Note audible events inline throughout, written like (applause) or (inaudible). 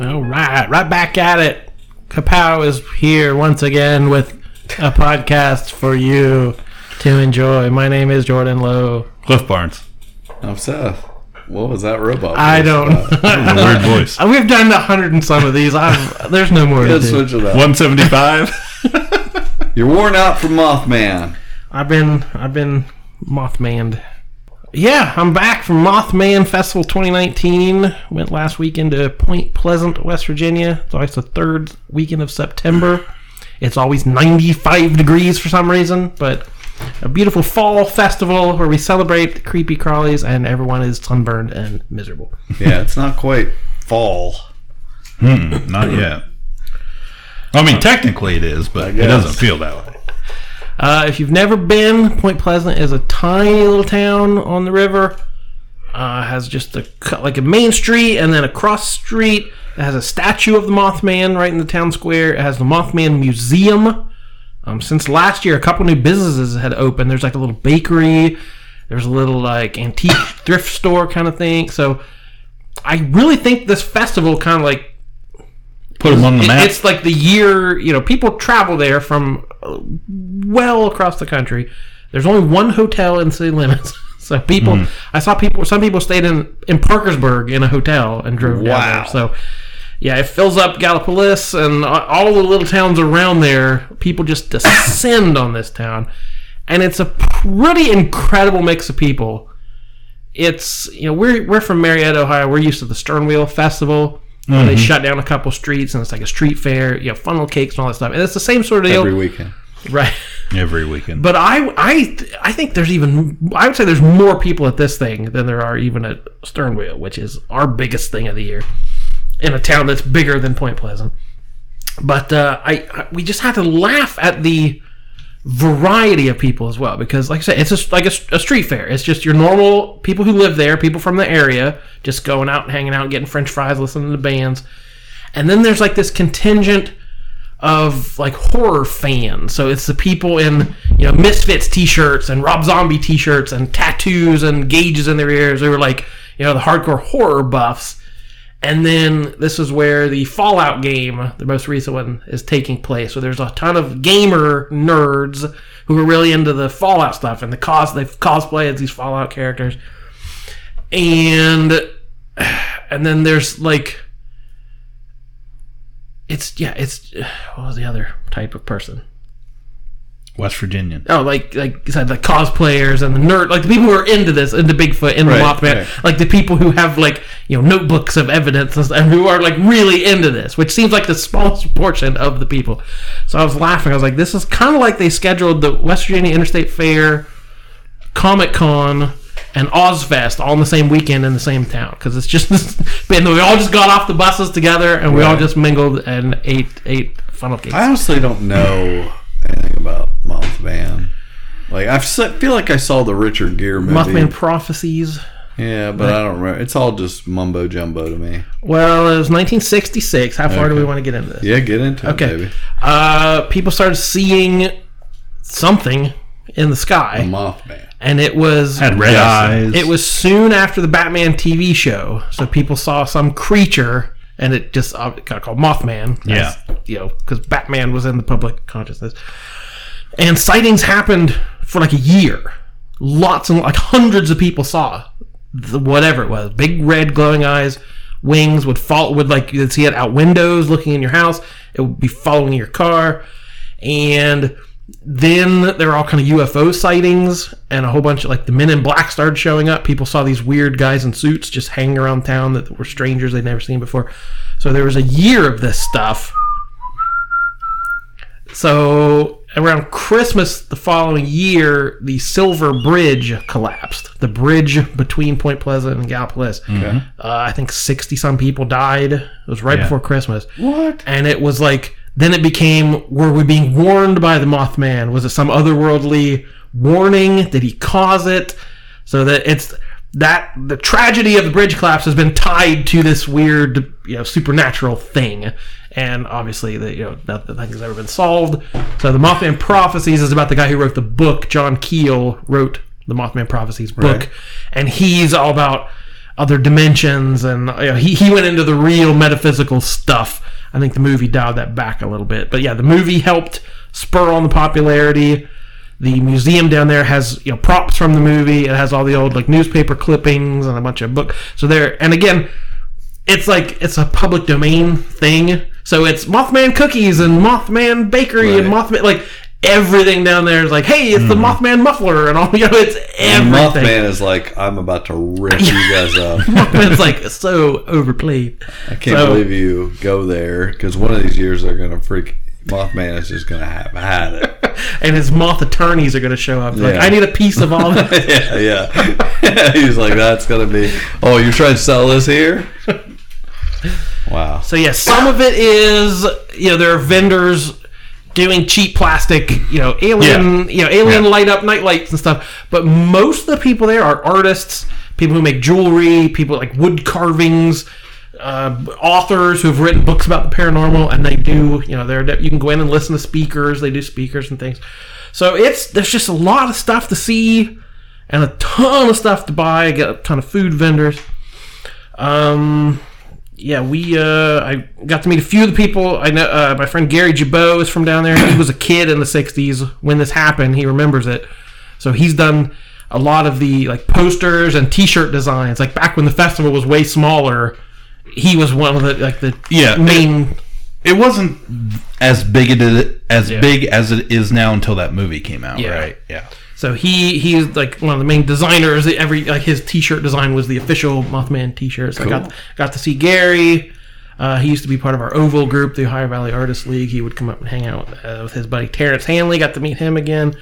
All right, right back at it. Kapow is here once again with a podcast for you to enjoy. My name is Jordan Lowe. Cliff Barnes. I'm Seth. What was that robot? I voice don't. about? (laughs) A weird voice. (laughs) We've done a hundred and some of these. I'm, there's no more to Let's do. switch it up. 175. You're worn out from Mothman. I've been I've been Mothmaned. Yeah, I'm back from Mothman Festival 2019. Went last weekend to Point Pleasant, West Virginia. It's always the third weekend of September. It's always 95 degrees for some reason, but a beautiful fall festival where we celebrate the creepy crawlies and everyone is sunburned and miserable. Yeah, it's not quite fall. Hmm, not yet. I mean, technically it is, but it doesn't feel that way. Uh, if you've never been, Point Pleasant is a tiny little town on the river. Uh, has just a like a main street and then a cross street. It has a statue of the Mothman right in the town square. It has the Mothman Museum. Um, since last year, a couple new businesses had opened. There's like a little bakery. There's a little like antique thrift store kind of thing. So I really think this festival kind of like Put them on the map. It's like the year, you know, people travel there from uh, well across the country. There's only one hotel in city limits. (laughs) So people, Hmm. I saw people, some people stayed in, in Parkersburg in a hotel and drove down Wow. there. So yeah, it fills up Gallipolis and all the little towns around there. People just (coughs) descend on this town. And it's a pretty incredible mix of people. It's, you know, we're, we're from Marietta, Ohio. We're used to the Sternwheel Festival. Where They shut down a couple streets and it's like a street fair. You have funnel cakes and all that stuff. And it's the same sort of deal. Every weekend. Right. every weekend. But I, I, I think there's even. I would say there's more people at this thing than there are even at Sternwheel, which is our biggest thing of the year, in a town that's bigger than Point Pleasant. But uh, I, I, we just had to laugh at the variety of people as well, because like I said, it's just like a, a street fair. It's just your normal people who live there, people from the area, just going out and hanging out, getting French fries, listening to bands, and then there's like this contingent of like horror fans. So it's the people in you know Misfits t-shirts and Rob Zombie t-shirts and tattoos and gauges in their ears. They were like you know the hardcore horror buffs. And then this is where the Fallout game, the most recent one, is taking place. So there's a ton of gamer nerds who are really into the Fallout stuff and the cos they cosplay as these Fallout characters. And and then there's like it's yeah, it's what was the other type of person? West Virginian. Oh, like like you said, the cosplayers and the nerd, like the people who are into this, into Bigfoot, into Right, Mothman, right. like the people who have like you know notebooks of evidence and, who are like really into this, which seems like the (laughs) smallest portion of the people. So I was laughing. I was like, this is kind of like they scheduled the West Virginia Interstate Fair, Comic Con, and Ozzfest all in the same weekend in the same town because it's just (laughs) and we all just got off the buses together and we all just mingled and ate ate funnel cakes. I honestly don't know anything Mothman. Like I feel like I saw the Richard Gere movie. Mothman prophecies. Yeah, but I don't remember. It's all just mumbo jumbo to me. Well, it was 1966. How far do we want to get into this? Yeah, get into Okay. it, Okay. Uh, people started seeing something in the A sky, Mothman. and it was Had red eyes. it was soon after the Batman TV show. So people saw some creature, and it just uh, got called Mothman. Yeah. you know, because Batman was in the public consciousness, and sightings happened for like a year. Lots and like hundreds of people saw the, whatever it was, big red glowing eyes, wings would fall would like you'd see it out windows looking in your house. It would be following your car, and then there were all kind of UFO sightings and a whole bunch of like the Men in Black started showing up. People saw these weird guys in suits just hanging around town that were strangers they'd never seen before. So there was a year of this stuff. So around Christmas the following year, the Silver Bridge collapsed. The bridge between Point Pleasant and Gallipolis. Uh, I think sixty some people died. It was right Yeah. before Christmas. What? And it was like then it became were we being warned by the Mothman? Was it some otherworldly warning? Did he cause it? So that it's that the tragedy of the bridge collapse has been tied to this weird, you know, supernatural thing. And obviously, the you know nothing has ever been solved. So the Mothman Prophecies is about the guy who wrote the book. John Keel wrote the Mothman Prophecies book, Right. and he's all about other dimensions and you know, he, he went into the real metaphysical stuff i think the movie dialed that back a little bit but yeah the movie helped spur on the popularity the museum down there has you know props from the movie it has all the old like newspaper clippings and a bunch of book so there and again it's like it's a public domain thing so it's mothman cookies and mothman bakery and mothman like everything down there is like hey it's the hmm. mothman muffler and all (laughs) you know it's And everything Mothman is like, I'm about to rip you guys up. (laughs) Mothman's like so overplayed. I can't So- believe you go there because one of these years they're gonna freak. Mothman is just gonna have had it. (laughs) And his moth attorneys are going to show up. Like, I need a piece of all that. yeah, yeah. He's like, that's gonna be. Oh, you're trying to sell this here? Wow. so yeah, some of it is you know there are vendors doing cheap plastic, you know, alien, you know, alien Yeah. light up night lights and stuff. But most of the people there are artists, people who make jewelry, people like wood carvings. Uh, authors who've written books about the paranormal, and they do, you know, they're you can go in and listen to speakers. They do speakers and things. So it's there's just a lot of stuff to see, and a ton of stuff to buy. I get a ton of food vendors. Um, yeah, we uh, I got to meet a few of the people. I know uh, my friend Gary Jabot is from down there. He was a kid in the '60s when this happened. He remembers it, so he's done a lot of the like posters and T-shirt designs. Like back when the festival was way smaller, he was one of the like the Yeah. main. It wasn't as big it as Yeah. big as it is now until that movie came out, Yeah. right? Yeah. So he he's like one of the main designers. Every like his T-shirt design was the official Mothman T-shirt. So I got got to see Gary. Uh, he used to be part of our Oval group, the Ohio Valley Artists League. He would come up and hang out uh, with his buddy Terrence Hanley. Got to meet him again.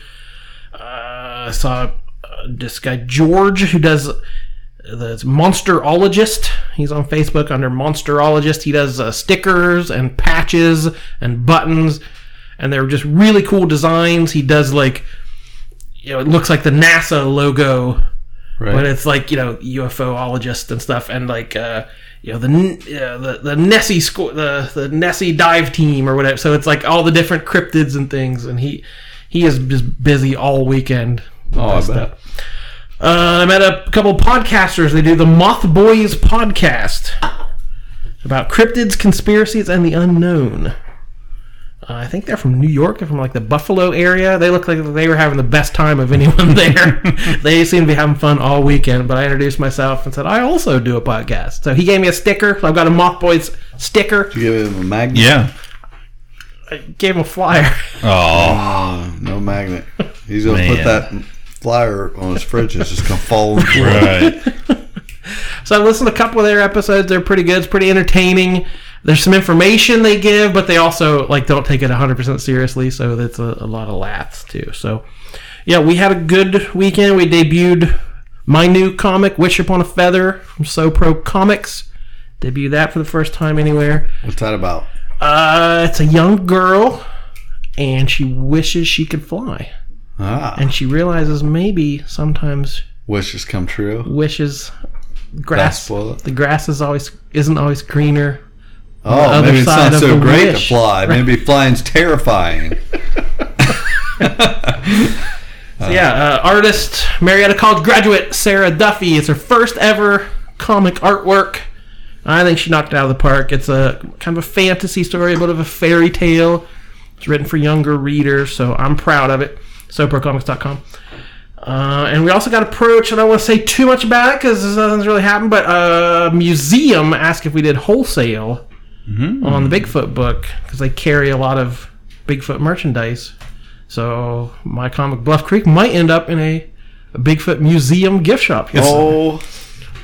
Uh, I saw uh, this guy George who does the Monsterologist. He's on Facebook under Monsterologist. He does uh, stickers and patches and buttons, and they're just really cool designs. He does like, you know, it looks like the NASA logo, Right. but it's like you know UFOologist and stuff, and like uh, you know the uh, the the Nessie sco- the the Nessie dive team or whatever. So it's like all the different cryptids and things, and he he is just busy all weekend. Oh, I bet. uh, I met a couple podcasters. They do the Moth Boys podcast about cryptids, conspiracies, and the unknown. Uh, I think they're from New York. They're from like the Buffalo area. They look like they were having the best time of (laughs) anyone there. (laughs) they seem to be having fun all weekend. But I introduced myself and said I also do a podcast. So he gave me a sticker. So I've got a Moth Boys sticker. You give him a magnet. Yeah. I gave him a flyer. Oh, Oh, no magnet. He's gonna Man. put that flyer on his fridge. It's just gonna fall on the (laughs) right. So I listened to a couple of their episodes. They're pretty good. It's pretty entertaining. There's some information they give, but they also like don't take it 100% seriously. So that's a, a lot of laughs too. So yeah, we had a good weekend. We debuted my new comic, Wish Upon a Feather from So Pro Comics. Debut that for the first time anywhere. What's that about? Uh, it's a young girl, and she wishes she could fly, Ah, and she realizes maybe sometimes wishes come true. wishes grass the grass is always isn't always greener Oh, maybe it's not so great wish. to fly. Maybe flying's terrifying. (laughs) So yeah, uh, artist Marietta College graduate Sarah Duffy. It's her first ever comic artwork. I think she knocked it out of the park. It's a kind of a fantasy story, a bit of a fairy tale. It's written for younger readers, so I'm proud of it. SoProComics.com. Uh, and we also got approached, and I don't want to say too much about it because nothing's really happened, but a museum asked if we did wholesale Mm-hmm. on the Bigfoot book because they carry a lot of Bigfoot merchandise. So my comic Bluff Creek might end up in a, a Bigfoot museum gift shop. O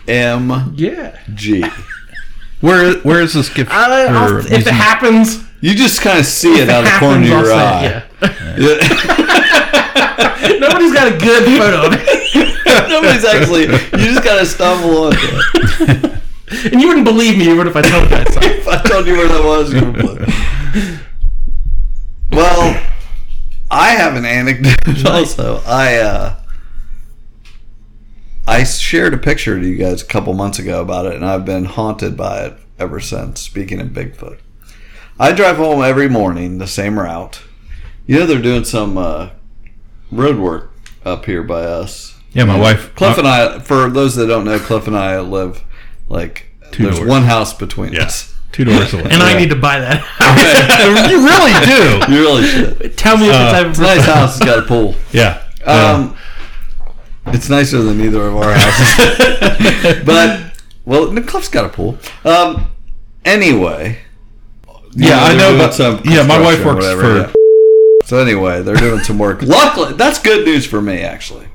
M yeah. G. Where where is this gift? I, I'll- or if it happens, You just kind of see it out of the corner of I'll your say eye. it, yeah. (laughs) Nobody's got a good photo of it. (laughs) Nobody's actually. You just gotta stumble onto it. (laughs) And you wouldn't believe me even if I told you that. (laughs) So. If I told you where that was, you would. Well, I have an anecdote (laughs) also. I uh, I shared a picture to you guys a couple months ago about it, and I've been haunted by it ever since. Speaking of Bigfoot, I drive home every morning the same route. You know they're doing some uh, road work up here by us. Yeah, my wife. Cliff and I, for those that don't know, Cliff and I live like Two there's doors. one house between Yeah. us. two doors away. And I need to buy that. (laughs) you really (laughs) do. You really should. Tell me if Uh, it's It's a nice house. It's got a pool. (laughs) Yeah. Um, it's nicer than either of our houses. but well, no, Cliff's got a pool. Um, anyway. you yeah, I they're know doing about some Yeah, my wife construction works or for. whatever, yeah. So anyway, they're doing some work. Luckily, that's good news for me actually,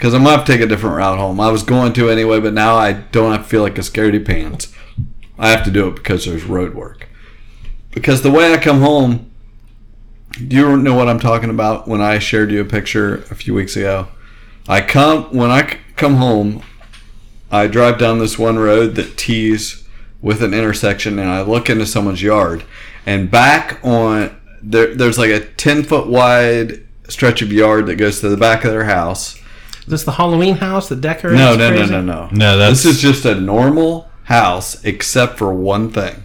because I'm gonna have to take a different route home. I was going to anyway, but now I don't to feel like a scaredy pants. I have to do it because there's road work. Because the way I come home, do you know what I'm talking about? When I shared you a picture a few weeks ago, I come when I come home, I drive down this one road that tees with an intersection, and I look into someone's yard, and back on there, there's like a 10 foot wide stretch of yard that goes to the back of their house. This is this the Halloween house that decorates? No, no, no, crazy? no, no. No, that's This is just a normal house, except for one thing.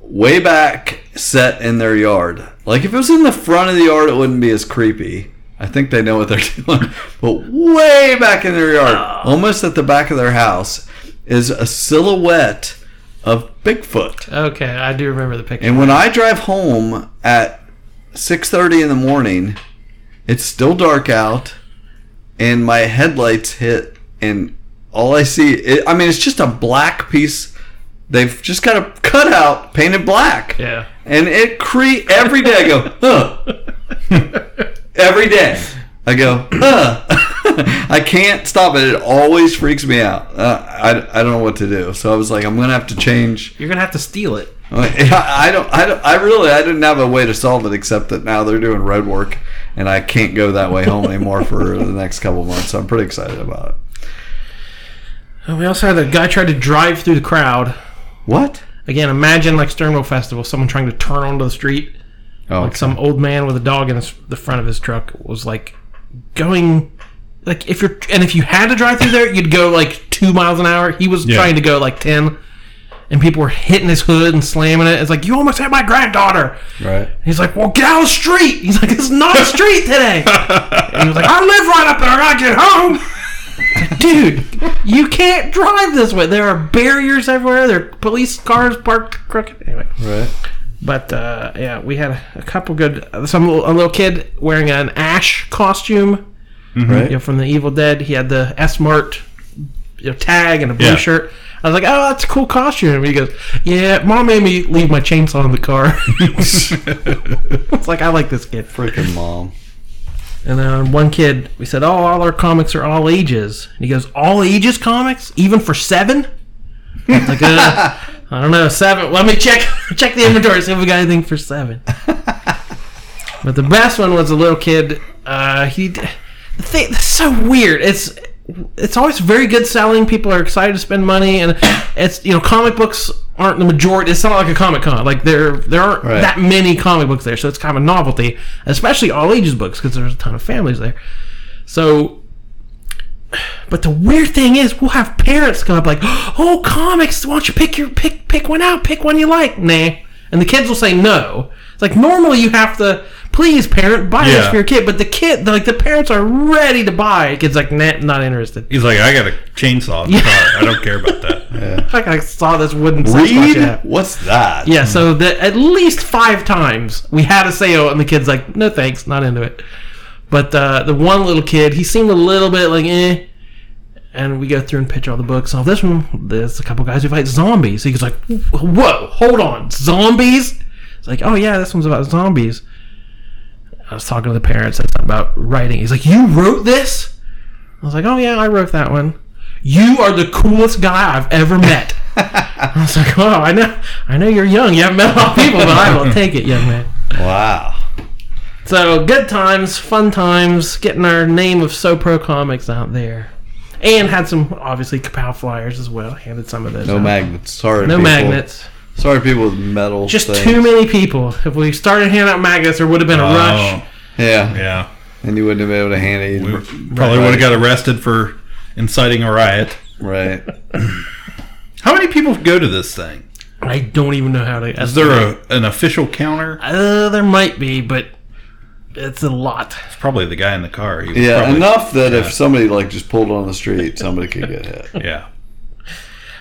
Way back, set in their yard. Like if it was in the front of the yard, it wouldn't be as creepy. I think they know what they're (laughs) doing. But way back in their yard, almost at the back of their house, is a silhouette of Bigfoot. Okay, I do remember the picture. And when I drive home at 6:30 in the morning, it's still dark out and my headlights hit and all I see it, I mean it's just a black piece they've just got a cutout painted black. yeah. And it cre every day I go, (laughs) "Huh." every day. I go, "Huh." (laughs) I can't stop it. It always freaks me out. Uh, I, I don't know what to do. So I was like, I'm going to have to change You're gonna have to steal it. (laughs) I I don't, I don't, I really, I didn't have a way to solve it except that now they're doing road work and I can't go that way home anymore for the next couple months. So I'm pretty excited about it. Uh, we also had a guy try to drive through the crowd. What? Again, imagine like Sternwheel Festival, someone trying to turn onto the street. Oh, Like some old man with a dog in his, the front of his truck was like going like if you're and if you had to drive through there, you'd go like two miles an hour. He was Yeah. trying to go like ten, and people were hitting his hood and slamming it. It's like you almost hit my granddaughter. right. He's like, well, get out of the street. He's like, it's not a street today. (laughs) and he was like, I live right up there. I get home. Dude, you can't drive this way. There are barriers everywhere. There are police cars parked crooked. Anyway, Right. but uh, yeah, we had a, couple good. Some a little kid wearing an Ash costume, Right. you know, from the Evil Dead. He had the S Mart you know, tag and a blue Yeah. shirt. I was like, "Oh, that's a cool costume." He goes, "Yeah, mom made me leave my chainsaw in the car." (laughs) it's like I like this kid. Freaking mom. And then one kid, we said, "Oh, all our comics are all ages." And he goes, "All ages comics, even for seven? I like, uh, (laughs) I don't know, seven. Let me check (laughs) check the inventory, see if we got anything for seven. but the best one was a little kid. Uh, he, the thing, it's so weird. It's it's always very good selling. People are excited to spend money, and it's you know comic books aren't the majority. It's not like a comic con. Like there there aren't Right. that many comic books there, so it's kind of a novelty, especially all ages books because there's a ton of families there. So, but the weird thing is, we'll have parents come up like, "Oh, comics! Why don't you pick your pick pick one out? Pick one you like." Nah, and the kids will say no. It's like normally you have to, please, parent, buy this Yeah. for your kid, but the kid, like the parents are ready to buy. Kid's like, nah, not interested. He's like, I got a chainsaw in the car. I don't care about that. Like (laughs) I saw this wooden Sasquatch Read? app. What's that? Yeah, so the, at least five times we had a sale, and the kid's like, "No thanks, not into it." But uh, the one little kid, he seemed a little bit like, "eh." And we go through and pitch all the books. Oh, this one, there's a couple guys who fight zombies. He goes like, "Whoa, hold on, zombies!" It's like, "Oh yeah, this one's about zombies." I was talking to the parents. That's about writing. He's like, "You wrote this?" I was like, "Oh yeah, I wrote that one." You are the coolest guy I've ever met. (laughs) I was like, "Oh, I know, I know you're young. You haven't met a lot of people, but I will (laughs) take it, young man." Wow. So good times, fun times, getting our name of So Pro Comics out there, and had some obviously Kapow flyers as well. Handed some of those. No out. magnets. Sorry. No people. magnets. Sorry, people with metal. Just things. too many people. If we started handing out magnets, there would have been a rush. Oh, Yeah. yeah. And you wouldn't have been able to hand it. We You'd- probably would have got arrested for inciting a riot. Right. (laughs) How many people go to this thing? I don't even know how to. Is there a, an official counter? Uh, there might be, but it's a lot. It's probably the guy in the car. He was Yeah, probably- enough that if somebody like just pulled on the street, somebody could get hit. (laughs) Yeah.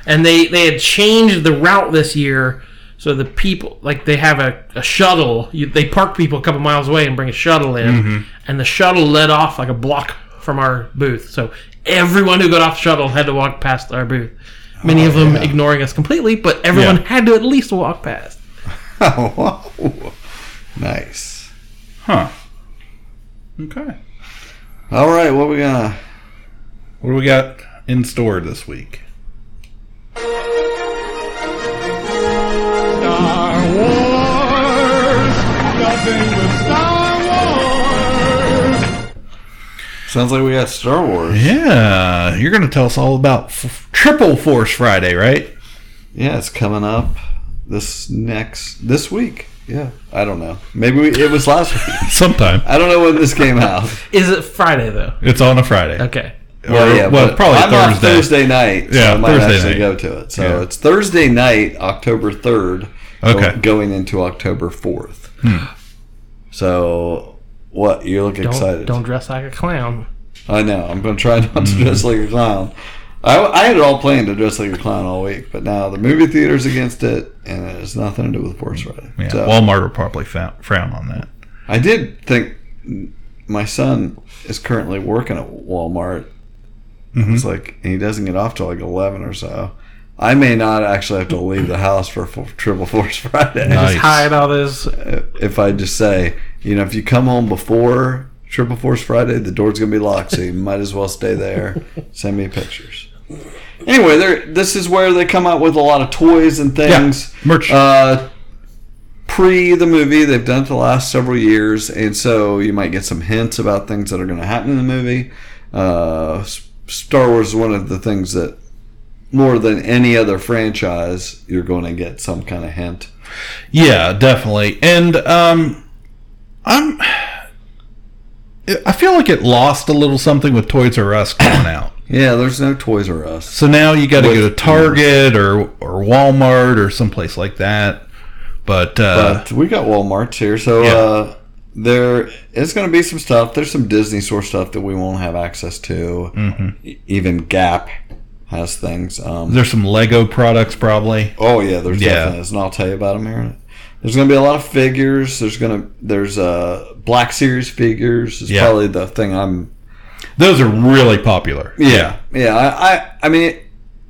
And they they had changed the route this year so the people like they have a, a shuttle you, they park people a couple miles away and bring a shuttle in mm-hmm. and the shuttle led off like a block from our booth so everyone who got off the shuttle had to walk past our booth many oh, of them ignoring us completely but everyone Yeah. had to at least walk past (laughs) Oh. Nice. Huh. Okay. All right, what we gonna? What do we got in store this week? Star Wars, nothing but Star Wars. Sounds like we got Star Wars. Yeah, you're going to tell us all about F- Triple Force Friday, right? Yeah, it's coming up this next this week. Yeah, I don't know. Maybe we, it was last week. (laughs) Sometime. I don't know when this came out. is it friday though It's on a Friday. okay Or, Well, yeah, well, probably I'm Thursday. Thursday night. So Yeah, I might Thursday actually night. go to it. So Yeah. it's Thursday night, October third. Okay. Hmm. Going into October fourth. So what? You look don't, excited. don't dress like a clown I know. I'm going to try not to Hmm. dress like a clown. I, I had it all planned to dress like a clown all week, but now the movie theater's against it, and it has nothing to do with Force Friday. Yeah, So Walmart will probably frown, frown on that. I did think my son is currently working at Walmart. Mm-hmm. It's like and he doesn't get off till like eleven or so. I may not actually have to leave the house for full, Triple Force (laughs) Friday Nice. just hide all this. if I just say, you know, if you come home before Triple Force Friday, the door's gonna be locked, so you (laughs) might as well stay there. Send me pictures. Anyway, there. This is where they come out with a lot of toys and things. merch. Uh, pre the movie, they've done it the last several years, and so you might get some hints about things that are going to happen in the movie. Uh, S- Star Wars is one of the things that, more than any other franchise, you're going to get some kind of hint. Yeah, definitely. And um, I'm. I feel like it lost a little something with Toys R Us coming (coughs) out. Yeah, there's no Toys R Us. So now you got to go to Target or or Walmart or someplace like that. But, uh, but we got Walmart's here, so Yeah. uh, there is going to be some stuff. There's some Disney store stuff that we won't have access to. Mm-hmm. Even Gap has things. Um, there's some Lego products probably. oh yeah, there's Yeah. definitely. is, And I'll tell you about them here. There's going to be a lot of figures. There's going to there's uh, Black Series figures. Is Yeah. probably the thing I'm Those are really popular. Yeah, yeah. I, I, I mean,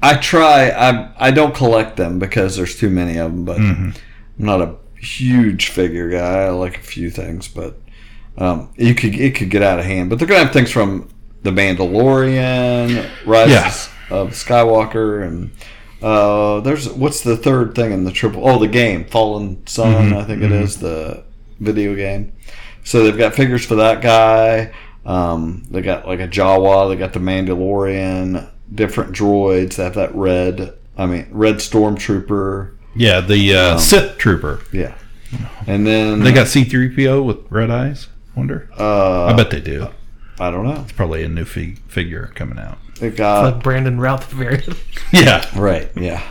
I try. I, I don't collect them because there's too many of them. But Mm-hmm. I'm not a huge figure guy. I like a few things, but um, you could it could get out of hand. But they're gonna have things from the Mandalorian, Rise Yeah. of Skywalker, and uh, there's what's the third thing in the triple? Oh, the game Fallen Sun. Mm-hmm. I think it is the video game. So they've got figures for that guy. Um, they got like a Jawa. They got the Mandalorian. Different droids. They have that red. I mean, red stormtrooper. Yeah, the uh, Sith Trooper. Yeah. And then They got C3PO with red eyes. Wonder. Uh, I bet they do. I don't know. It's probably a new fig- figure coming out. They got like Brandon Routh variant. (laughs) Yeah. right. Yeah.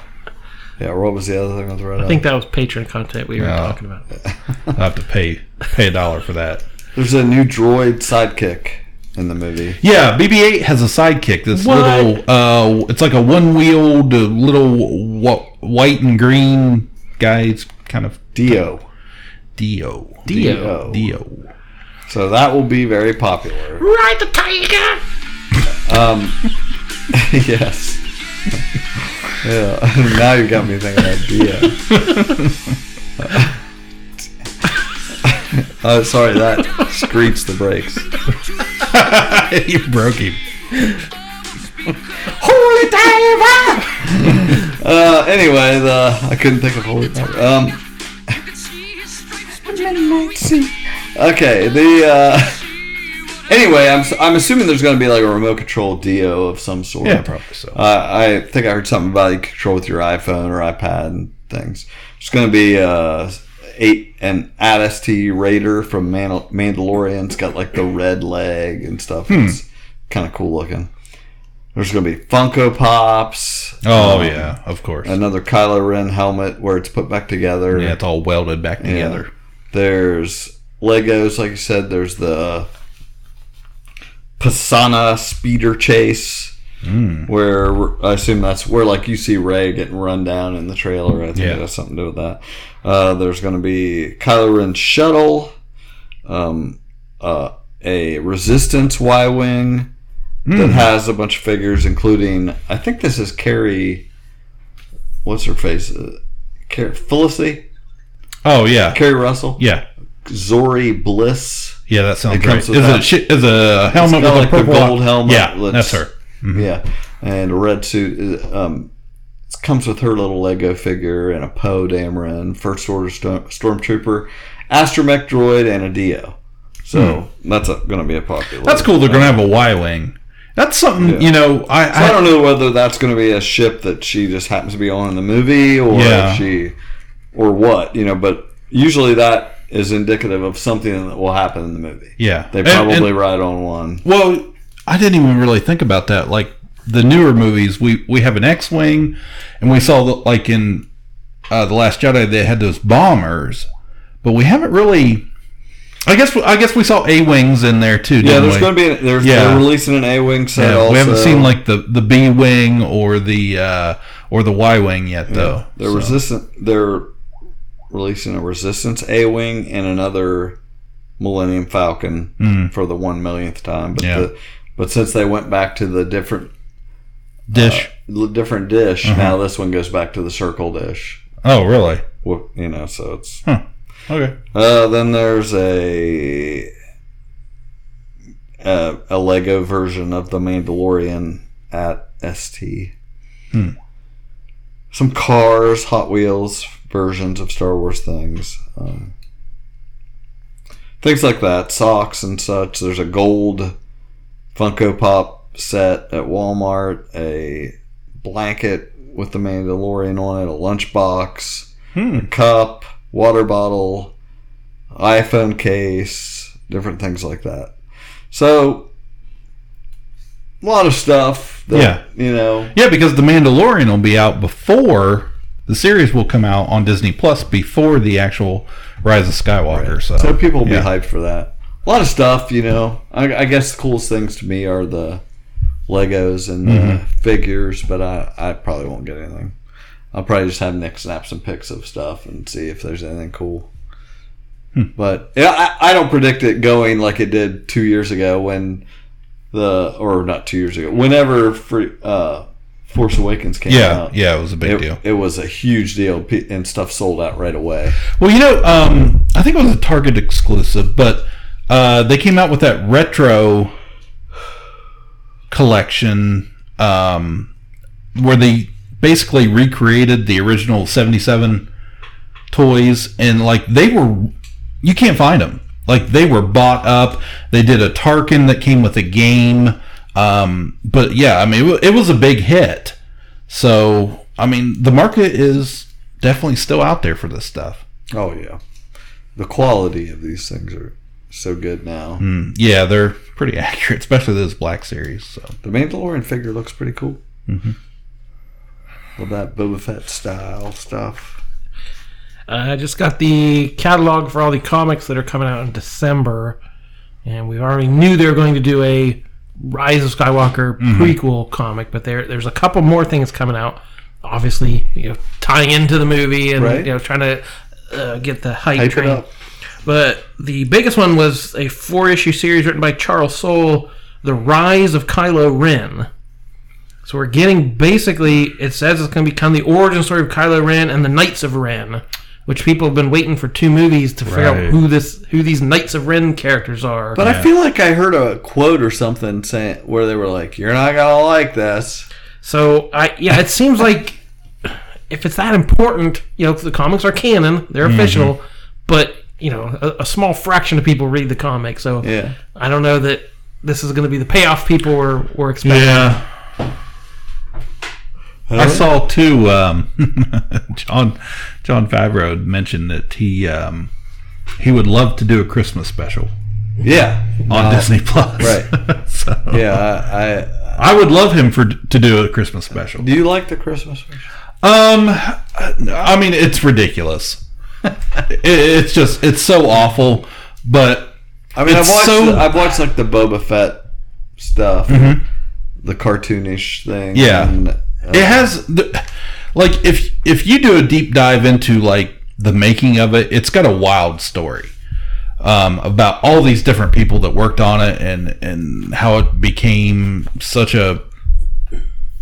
Yeah. What was the other thing with the red? I think that was patron content we were Yeah. talking about. (laughs) I'll have to pay pay a dollar for that. There's a new droid sidekick in the movie. Yeah, BB-8 has a sidekick. This What? little, uh, it's like a one-wheeled uh, little wh- white and green guys, kind of Dio. Dio. Dio. Dio. So that will be very popular. Ride the tiger! Um, (laughs) yes. (laughs) yeah. (laughs) now you got me thinking of Dio. Oh, sorry. That screeched the brakes. you broke him. (laughs) Holy diver! (laughs) uh, anyway, the I couldn't think of holy diver. Um, Okay, the uh, anyway, I'm I'm assuming there's going to be like a remote control Dio of some sort. Yeah, probably so. Uh, I think I heard something about you control with your iPhone or iPad and things. It's going to be uh, eight an AT-ST Raider from Man- Mandalorian. It's got like the red leg and stuff. Hmm. It's kind of cool looking. There's going to be Funko Pops. Oh um, yeah, of course. Another Kylo Ren helmet where it's put back together. yeah, it's all welded back Yeah. together. There's Legos, like you said. There's the Pasaana speeder chase, where I assume that's where like you see Rey getting run down in the trailer. I think Yeah. it has something to do with that. Uh, there's going to be Kylo Ren shuttle, um, uh, a Resistance Y wing that has a bunch of figures, including I think this is Keri. What's her face? Uh, Keri Felicity. Oh yeah, Keri Russell. yeah, Zorii Bliss. yeah. That sounds right. Is it is a helmet with like a purple gold helmet. Yeah, that's her. Yeah, and a red suit. uh, Um, it comes with her little Lego figure and a Poe Dameron, First Order Storm, Stormtrooper, Astromech droid, and a Dio. So that's going to be a popular. Hmm. That's cool. They're gonna have a Y wing. That's something you know. I, So I don't know whether that's going to be a ship that she just happens to be on in the movie, or Yeah. she, or what you know. But usually that is indicative of something that will happen in the movie. Yeah, They probably and- ride on one. Well, I didn't even really think about that. Like the newer movies, we we have an X-wing, and we saw like in uh, the Last Jedi they had those bombers, but we haven't really. I guess I guess we saw A wings in there too. Yeah, there's going to be. There's, Yeah. They're releasing an A wing set. Yeah, also. we haven't seen like the the B wing or the uh, or the Y wing yet though. They're So, resistant. They're releasing a Resistance A wing and another Millennium Falcon for the one millionth time. But. Yeah. the, but since they went back to the different dish. the different dish, Uh-huh. now this one goes back to the circle dish. oh, really? Well, You know, so it's. Huh. Okay. Uh, then there's a, a a Lego version of the Mandalorian at ST. Hmm. Some cars, Hot Wheels versions of Star Wars things, um, things like that. Socks and such. There's a gold Funko Pop set at Walmart. A blanket with the Mandalorian on it. A lunchbox Hmm. cup, water bottle, iPhone case, different things like that. So, a lot of stuff. That, Yeah. You know. Yeah, because the Mandalorian will be out before the series will come out on Disney Plus before the actual Rise of Skywalker. So, So people will yeah. be hyped for that. A lot of stuff, you know. I, I guess the coolest things to me are the Legos and the Mm-hmm. figures, but I, I probably won't get anything. I'll probably just have Nick snap some pics of stuff and see if there's anything cool. Hmm. But yeah, I, I don't predict it going like it did two years ago when the or not two years ago, whenever free, uh, Force Awakens came yeah, out. yeah, it was a big It, deal. it was a huge deal, and stuff sold out right away. Well, you know, um, I think it was a Target exclusive, but uh, they came out with that retro collection um, where they basically recreated the original 77 toys and like they were you can't find them like they were bought up. They did a tarkin that came with a game. Um, but yeah i mean it wa- it was a big hit. So i mean the market is definitely still out there for this stuff. Oh yeah, the quality of these things are so good now. Mm, yeah they're pretty (laughs) accurate especially those black series so. The Mandalorian figure looks pretty cool. Mm-hmm. With that Boba Fett style stuff. I just got the catalog for all the comics that are coming out in December, and we already knew they were going to do a Rise of Skywalker prequel comic, but there there's a couple more things coming out. Obviously, you know, tying into the movie and Right. you know trying to uh, get the hype, Hype train. up. But the biggest one was a four issue series written by Charles Soule, The Rise of Kylo Ren. So we're getting basically, it says it's going to become the origin story of Kylo Ren and the Knights of Ren, which people have been waiting for two movies to figure Right. out who this, who these Knights of Ren characters are. But I feel like I heard a quote or something saying where they were like, "You're not gonna like this." So I yeah, it seems like if it's that important, you know, the comics are canon, they're mm-hmm. official, but you know a, a small fraction of people read the comic. So Yeah. I don't know that this is going to be the payoff people were were expecting. Yeah. I saw too. Um, (laughs) Jon Jon Favreau mentioned that he um, he would love to do a Christmas special Yeah. on Uh, Disney Plus. right. (laughs) so Yeah. I, I I would love him for to do a Christmas special. do you like the Christmas special? Um, I mean, it's ridiculous. (laughs) it, it's just it's so awful, but I mean, I've watched. so- I've watched like the Boba Fett stuff, the cartoonish thing. Yeah. and, it has the, like if if you do a deep dive into like the making of it, it's got a wild story um, about all these different people that worked on it and and how it became such a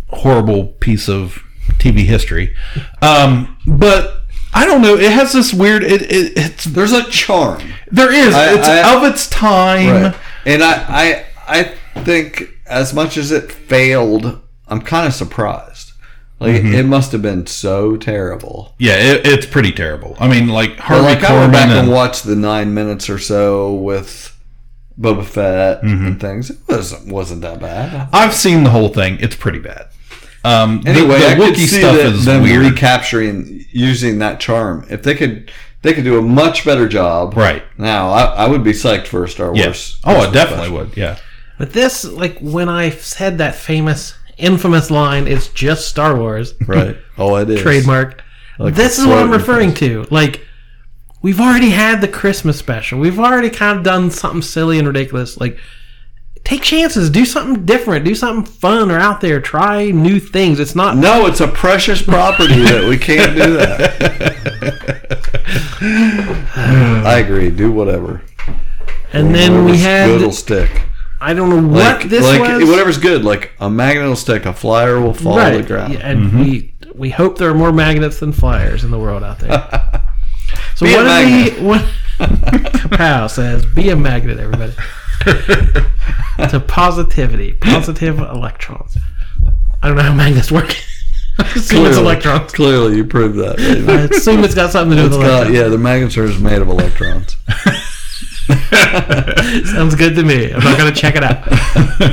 horrible piece of TV history. Um, but I don't know. It has this weird. It, it it's there's a charm, there is. I- it's I- of its time. right? And I, I, I think as much as it failed, I'm kind of surprised. Like Mm-hmm. it must have been so terrible. Yeah, it, it's pretty terrible. I mean, like But Harvey like I went Korman back and and watched the nine minutes or so with Boba Fett Mm-hmm. and things. It wasn't wasn't that bad. I've seen the whole thing. It's pretty bad. Um, Anyway, the, I could Wookiee stuff that, is them weird. recapturing using that charm. If they could, they could do a much better job. Right. now, I, I would be psyched for a Star Wars. Yes. Oh, I definitely special. would. Yeah. But this, like when I said that famous, infamous line, "It's just Star Wars." (laughs) Right. Oh, it is trademark. Like this is what I'm referring to. Like, we've already had the Christmas special. We've already kind of done something silly and ridiculous. Like, take chances, do something different, do something fun or out there, try new things. It's not. No, it's a precious property that we can't do that. (laughs) I agree. Do whatever. And then we had. stick. I don't know what Like, this like was. whatever's good. Like a magnet will stick. A flyer will fall to the ground. Yeah, and mm-hmm. we we hope there are more magnets than flyers in the world out there. (laughs) So Be what magnet. did we what (laughs) Kapow says, be a magnet, everybody. (laughs) to positivity. Positive electrons. I don't know how magnets work. I assume it's electrons. Clearly, you proved that. baby. I assume it's got something to do It's with got, electrons. yeah, the magnets are just made of electrons. (laughs) Sounds good to me. I'm not gonna check it out.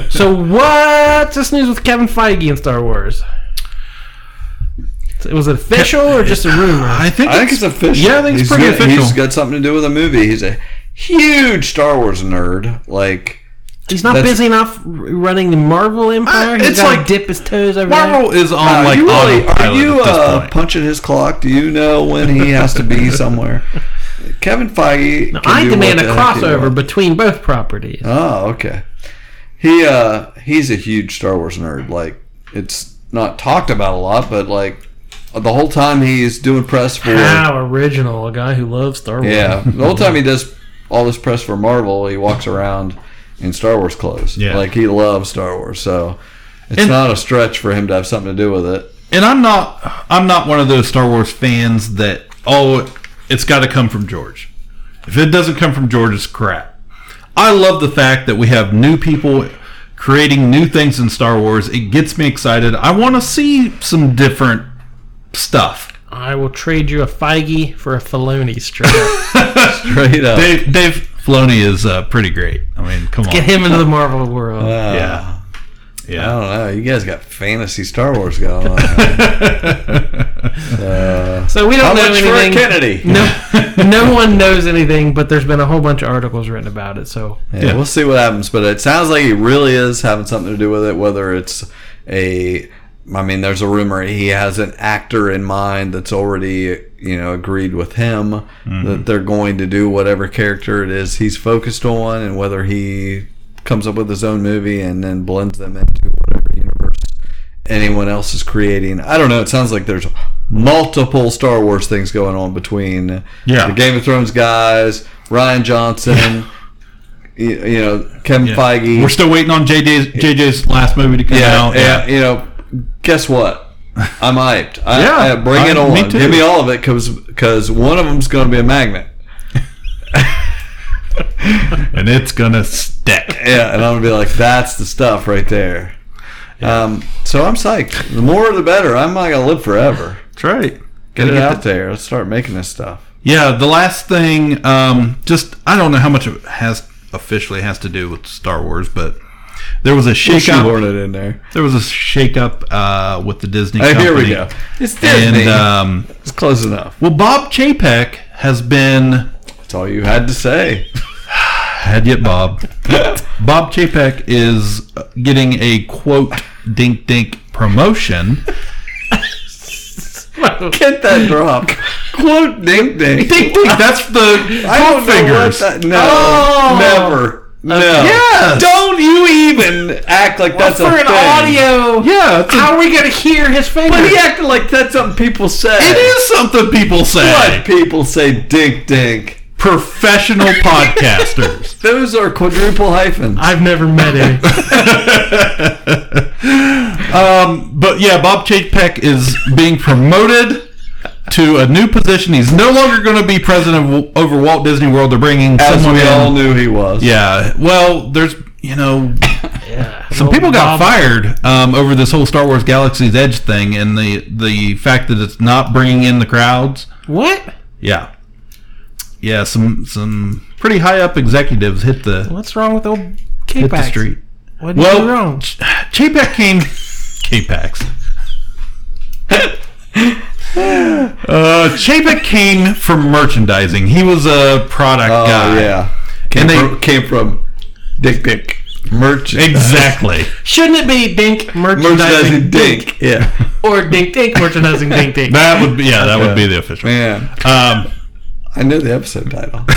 (laughs) so what's this news with Kevin Feige and Star Wars? Was it official or just a rumor? I think. I think it's official. Yeah, I think it's He's pretty got, official. He's got something to do with a movie. He's a huge Star Wars nerd. Like, He's not That's- busy enough running the Marvel empire. Uh, He's it's got to like- dip his toes over there. Marvel is on are like you really, are you uh, punching his clock? Do you know when he has to be (laughs) somewhere? Kevin Feige. Now, can I do demand what a the heck crossover between both properties. Oh, okay. He uh he's a huge Star Wars nerd. Like it's not talked about a lot, but like the whole time he's doing press for How original! A guy who loves Star Wars. yeah, the whole time he (laughs) does all this press for Marvel, he walks around in Star Wars clothes. Yeah. like he loves Star Wars, so it's And- not a stretch for him to have something to do with it. and I'm not. I'm not one of those Star Wars fans that oh, it's got to come from George. If it doesn't come from George, it's crap. I love the fact that we have new people creating new things in Star Wars. It gets me excited. I want to see some different stuff. I will trade you a Feige for a Filoni straight up. (laughs) Straight up. Dave, Dave Filoni is uh, pretty great. I mean, come on. Get him into the Marvel world. Uh, Yeah. I don't know. You guys got fantasy Star Wars going on. (laughs) uh, so we don't know anything. Kennedy? No, (laughs) no one knows anything, but there's been a whole bunch of articles written about it. So Yeah, Yeah. we'll see what happens. But it sounds like he really is having something to do with it. Whether it's a, I mean, there's a rumor he has an actor in mind that's already, you know, agreed with him that they're going to do whatever character it is he's focused on, and whether he comes up with his own movie and then blends them into whatever universe anyone else is creating. I don't know. It sounds like there's multiple Star Wars things going on between Yeah. the Game of Thrones guys, Rian Johnson, you, you know, Kevin Yeah. Feige. We're still waiting on JJ's, JJ's last movie to come out. yeah, you know, guess what? I'm hyped. I, (laughs) Yeah, I- bring it I- on. me. Give me all of it because one of them's going to be a magnet. (laughs) and it's gonna (laughs) Yeah, and I'm gonna be like, that's the stuff right there. Um, so I'm psyched. The more, the better. I'm not gonna live forever. That's right. Get it Gotta out there. Let's start making this stuff. Yeah, the last thing, um, just I don't know how much it has officially has to do with Star Wars, but there was a shakeup. It in there. There was a shakeup uh, with the Disney. Hey, here we company. go. It's Disney. And um, it's close enough. well, Bob Chapek has been That's all you had to say. (laughs) had yet Bob. Bob Chapek is getting a quote dink dink promotion. Get that drop. Quote dink dink. Dink dink. That's the I don't quote know fingers. what that. No, Oh. never. No. Yes. Don't you even act like that's for an audio. Yeah, it's a- How are we gonna hear his fingers? But he acted like that's something people say. it is something people say. What people say, dink dink. Professional (laughs) podcasters. Those are quadruple hyphens. I've never met him. (laughs) Um, but yeah, Bob Chapek is being promoted to a new position. He's no longer going to be president of, over Walt Disney World. They're bringing As someone we in. all knew he was. Yeah. Well, there's you know yeah. some people got fired um, over this whole Star Wars Galaxy's Edge thing and the the fact that it's not bringing in the crowds. What? Yeah. Yeah, some some pretty high up executives hit the What's wrong with old hit K the street. What did you do wrong? Ch- Chapek came. K-Pax. uh, Chapek came from merchandising. He was a product Oh guy. yeah. Came And they- from, came from Dick Dick. Merch. Exactly. Shouldn't it be Dink merchandising, Merchandising Dink. Yeah. or Dink Dink merchandising Dink Dink? that would be yeah. That would be the official. Man. Um, I know the episode title. (laughs)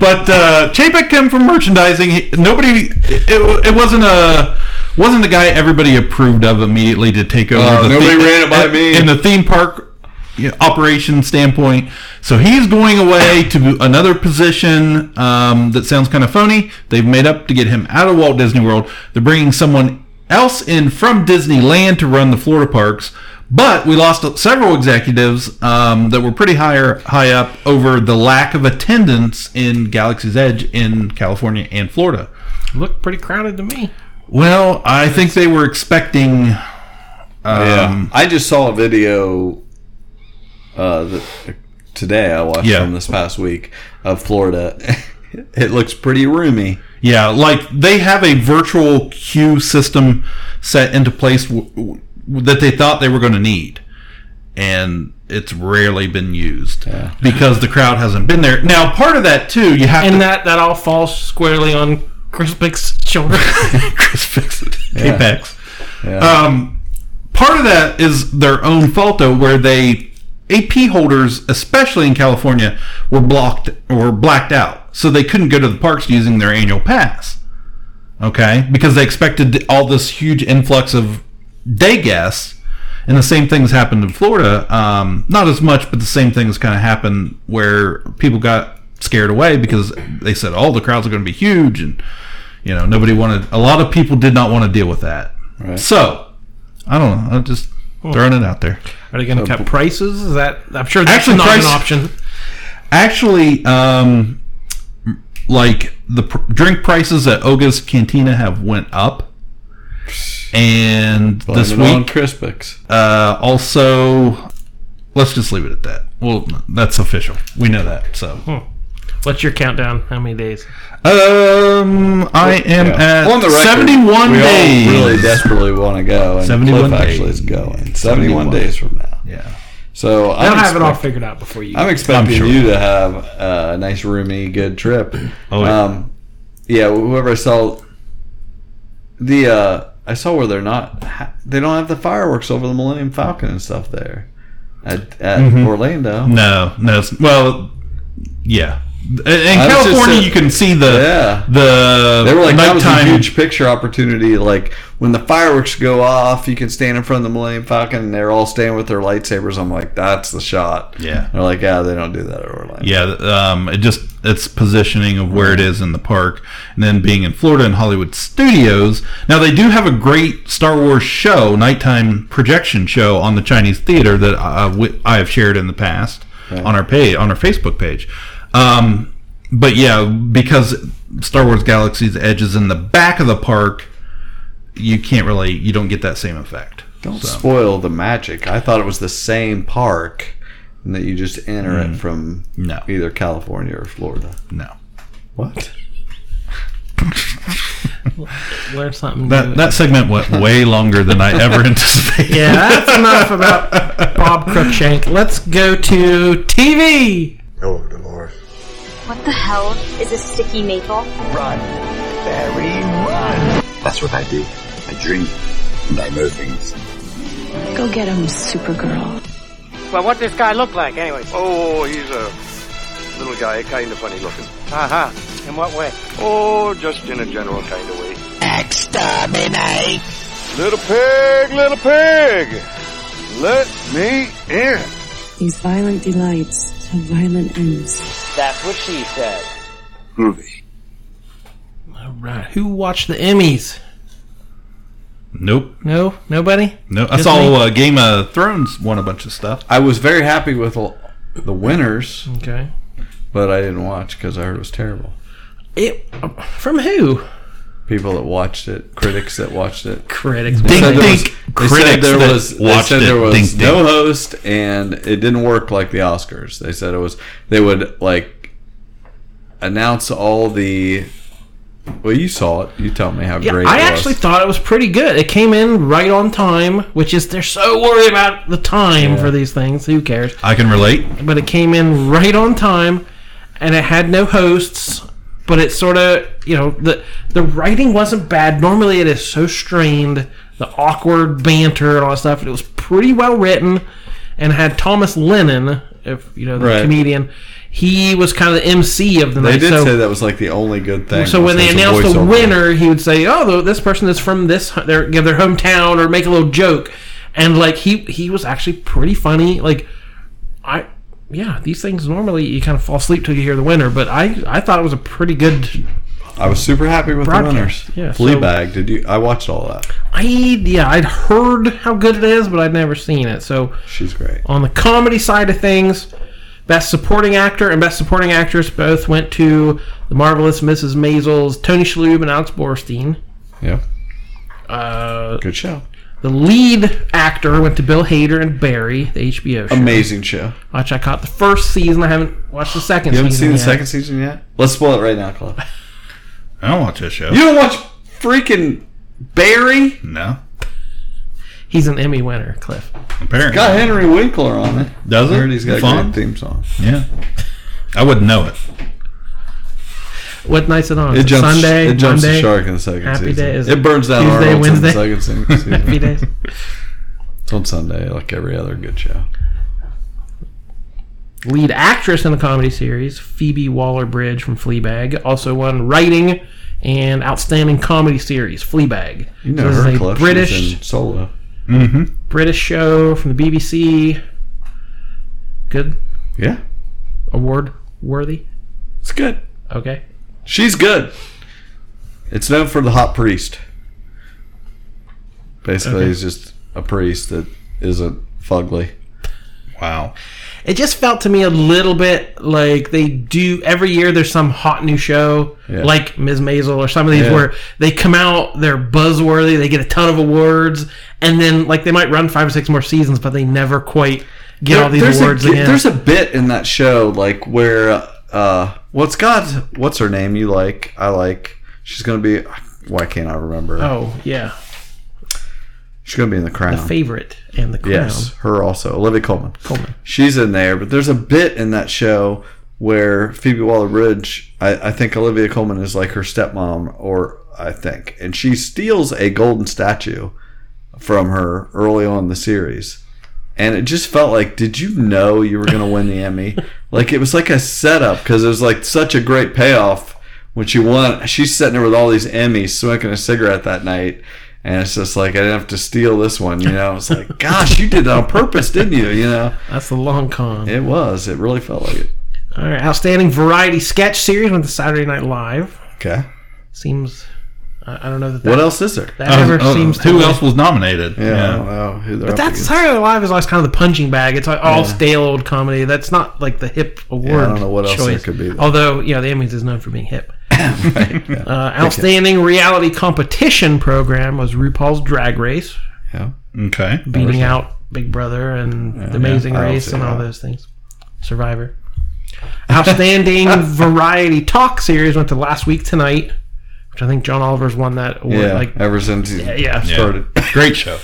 but uh, Chapek came from merchandising. He, nobody. It, it wasn't a wasn't the guy everybody approved of immediately to take over. Oh, the nobody theme- ran it by me. in the theme park you know, operation standpoint. So he's going away to another position um, that sounds kind of phony. They've made up to get him out of Walt Disney World. They're bringing someone else in from Disneyland to run the Florida parks. But we lost several executives um, that were pretty higher high up over the lack of attendance in Galaxy's Edge in California and Florida. Looked pretty crowded to me. Well, I think they were expecting. yeah. Um, I just saw a video uh, that, today I watched Yeah. from this past week of Florida. (laughs) it looks pretty roomy. Yeah, like they have a virtual queue system set into place w- w- that they thought they were going to need, and it's rarely been used Yeah. because the crowd hasn't been there. Now, part of that too, you have And to that that all falls squarely on Chris Bick's shoulder. (laughs) Chris fix it, Apex. Yeah. Um, part of that is their own fault though, where they AP holders, especially in California, were blocked or blacked out, so they couldn't go to the parks using their annual pass. Okay, because they expected all this huge influx of day guests, and the same things happened in Florida. Um, not as much, but the same things kind of happened where people got scared away because they said, "Oh, the crowds are going to be huge," and you know nobody wanted. A lot of people did not want to deal with that. Right. So I don't know. I'm just throwing it out there. Are they going to cut prices? Is that I'm sure that's Actually, not price- an option. Actually, um, like the pr- drink prices at Oga's Cantina have went up, and this Blame it on week Crispix. uh, also. Let's just leave it at that. Well, that's official. We know that. So, What's your countdown? How many days? um, I am Yeah. at seventy-one we days. all really desperately want to go, and 71 Cliff actually days. is going. 71, 71. days from now. yeah. So They'll I'm, have it all figured out before you. I'm expecting I'm sure. you to have a nice, roomy, good trip. Oh, yeah. Um, yeah. Whoever saw the, uh, I saw where they're not. They don't have the fireworks over the Millennium Falcon and stuff there at at Mm-hmm. Orlando. No, no. Well, yeah. In I California, you can see the Yeah. the They were like that was a huge picture opportunity. Like when the fireworks go off, you can stand in front of the Millennium Falcon, and they're all standing with their lightsabers. I'm like, that's the shot. Yeah. They're like, yeah, they don't do that at Orlando. Yeah, um, it just it's positioning of where it is in the park, and then being in Florida and Hollywood Studios. Now they do have a great Star Wars show, nighttime projection show on the Chinese theater that I, I have shared in the past on our page on our Facebook page. Um, but yeah, because Star Wars Galaxy's Edge is in the back of the park, you can't really you don't get that same effect. Don't So. spoil the magic. I thought it was the same park and that you just enter it from No. either California or Florida. No. What? (laughs) Learn something new. That that segment went way longer than I ever (laughs) anticipated. yeah, that's enough about Bob Cruikshank. Let's go to TV. Oh, Dolores. What the hell is a sticky maple? Run, Barry, run! That's what I do. I dream, and I know things. Go get him, Supergirl. Well, what does this guy look like, anyway? Oh, he's a little guy, kind of funny looking. Uh huh. In what way? Oh, just in a general kind of way. Exterminate! Little pig, little pig! Let me in! These violent delights have violent ends. That's what she said. Groovy. All right. Who watched the Emmys? Nope. No, nobody. No. I Just saw me? uh, Game of Thrones won a bunch of stuff. I was very happy with l- the winners, Okay. but I didn't watch because I heard it was terrible. It from who? People that watched it, critics that watched it. (laughs) Critics. Dink, said there was- they said there was, they said there was Dink, no dink. host and it didn't work like the Oscars. They said it was they would like announce all the well you saw it. You tell me how Yeah, great I it actually thought it was pretty good. It came in right on time, which is they're so worried about the time for these things. Who cares? I can relate. But it came in right on time, and it had no hosts. But it sort of, you know, the the writing wasn't bad. Normally, it is so strained, the awkward banter and all that stuff. It was pretty well written, and had Thomas Lennon, if you know the Right. comedian. He was kind of the MC of the They night. They did so, say that was like the only good thing. so when they announced the winner, he would say, "Oh, this person is from this their give their hometown," or make a little joke, and like he he was actually pretty funny. Like I, yeah, these things normally you kind of fall asleep till you hear the winner, but I I thought it was a pretty good. I was super happy with the winners. yeah, so- Fleabag. Did you? I watched all that. I yeah, I'd heard how good it is, but I'd never seen it. So She's great. on the comedy side of things. Best Supporting Actor and Best Supporting Actress both went to The Marvelous Mrs. Maisels, Tony Shalhoub and Alex Borstein. Yeah, Uh, good show. The lead actor went to Bill Hader and Barry, the HBO show. Amazing show. Watch, I caught the first season. I haven't watched the second You haven't season. seen the yet. second season yet? Let's spoil it right now, Cliff. I don't watch this show. You don't watch freaking Barry? No. He's an Emmy winner, Cliff. Apparently. Got Henry Winkler on it. Does I it? heard he's got a Fun? great theme song. Yeah. I wouldn't know it. What night's it on? It jumps. Sunday, it jumps Monday, the shark in the second Happy season. Day- is it burns down Tuesday, Arnold's in the second season. (laughs) Happy days. It's on Sunday, like every other good show. Lead actress in the comedy series, Phoebe Waller-Bridge from Fleabag, also won writing and outstanding comedy series, Fleabag. You know So her, is a Cliff. British She's in Solo. Mm-hmm. British show from the BBC. Good Yeah, award worthy. it's good. Okay. She's good. It's known for the hot priest. Basically, Okay. he's just a priest that isn't fugly. Wow. It just felt to me a little bit like they do every year. There's some hot new show, Yeah. like Ms. Maisel or some of these, Yeah. where they come out, they're buzzworthy, they get a ton of awards, and then like they might run five or six more seasons, but they never quite get all these there's awards a, again. There's a bit in that show like where uh Uh, what's God's what's her name you like I like? She's gonna be why can't I remember? Oh yeah, she's gonna be in the crown. The favorite and the crown. yes her also Olivia Colman. Coleman. she's in there but there's a bit in that show where Phoebe Waller-Bridge I, I think Olivia Colman is like her stepmom or I think and she steals a golden statue from her early on in the series and it just felt like did you know you were going to win the emmy? (laughs) Like it was like a setup because it was like such a great payoff when she won she's sitting there with all these emmys smoking a cigarette that night. And it's just like i didn't have to steal this one you know? It's like gosh you did that on purpose didn't you? You know? That's the long con. it was. It really felt like it. All right, outstanding variety sketch series went to Saturday Night Live. okay. Seems I, I don't know that that, what else is there that ever Uh, uh, seems to who be- else was nominated? yeah, I don't know who they're But that's against. Saturday Night Live is always kind of the punching bag. It's like all stale old comedy. That's not like the hip award. I don't know what else choice. there could be, though. Although, yeah, the Emmys is known for being hip. (laughs) uh, outstanding reality competition program was RuPaul's Drag Race, yeah Okay. beating out Big Brother and The Amazing I don't Race and all that. those things. Survivor. Outstanding (laughs) variety talk series went to last week tonight, which I think John Oliver's won that award. Yeah, Like, ever since he yeah. started. Great show.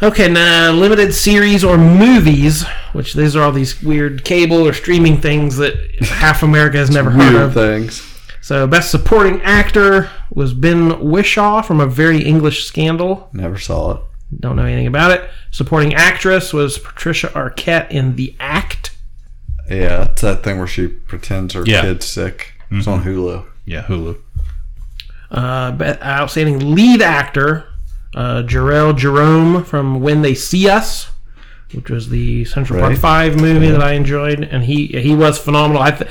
Okay, now limited series or movies, which these are all these weird cable or streaming things that half America has never heard of. things. So, best supporting actor was Ben Whishaw from A Very English Scandal. Never saw it. Don't know anything about it. Supporting actress was Patricia Arquette in The Act. Yeah, it's that thing where she pretends her Yeah. kid's sick. It's mm-hmm. on Hulu. Yeah, Hulu. Uh, outstanding lead actor, uh, Jharrel Jerome from When They See Us, which was the Central Park Five movie that I enjoyed, and he he was phenomenal. I th-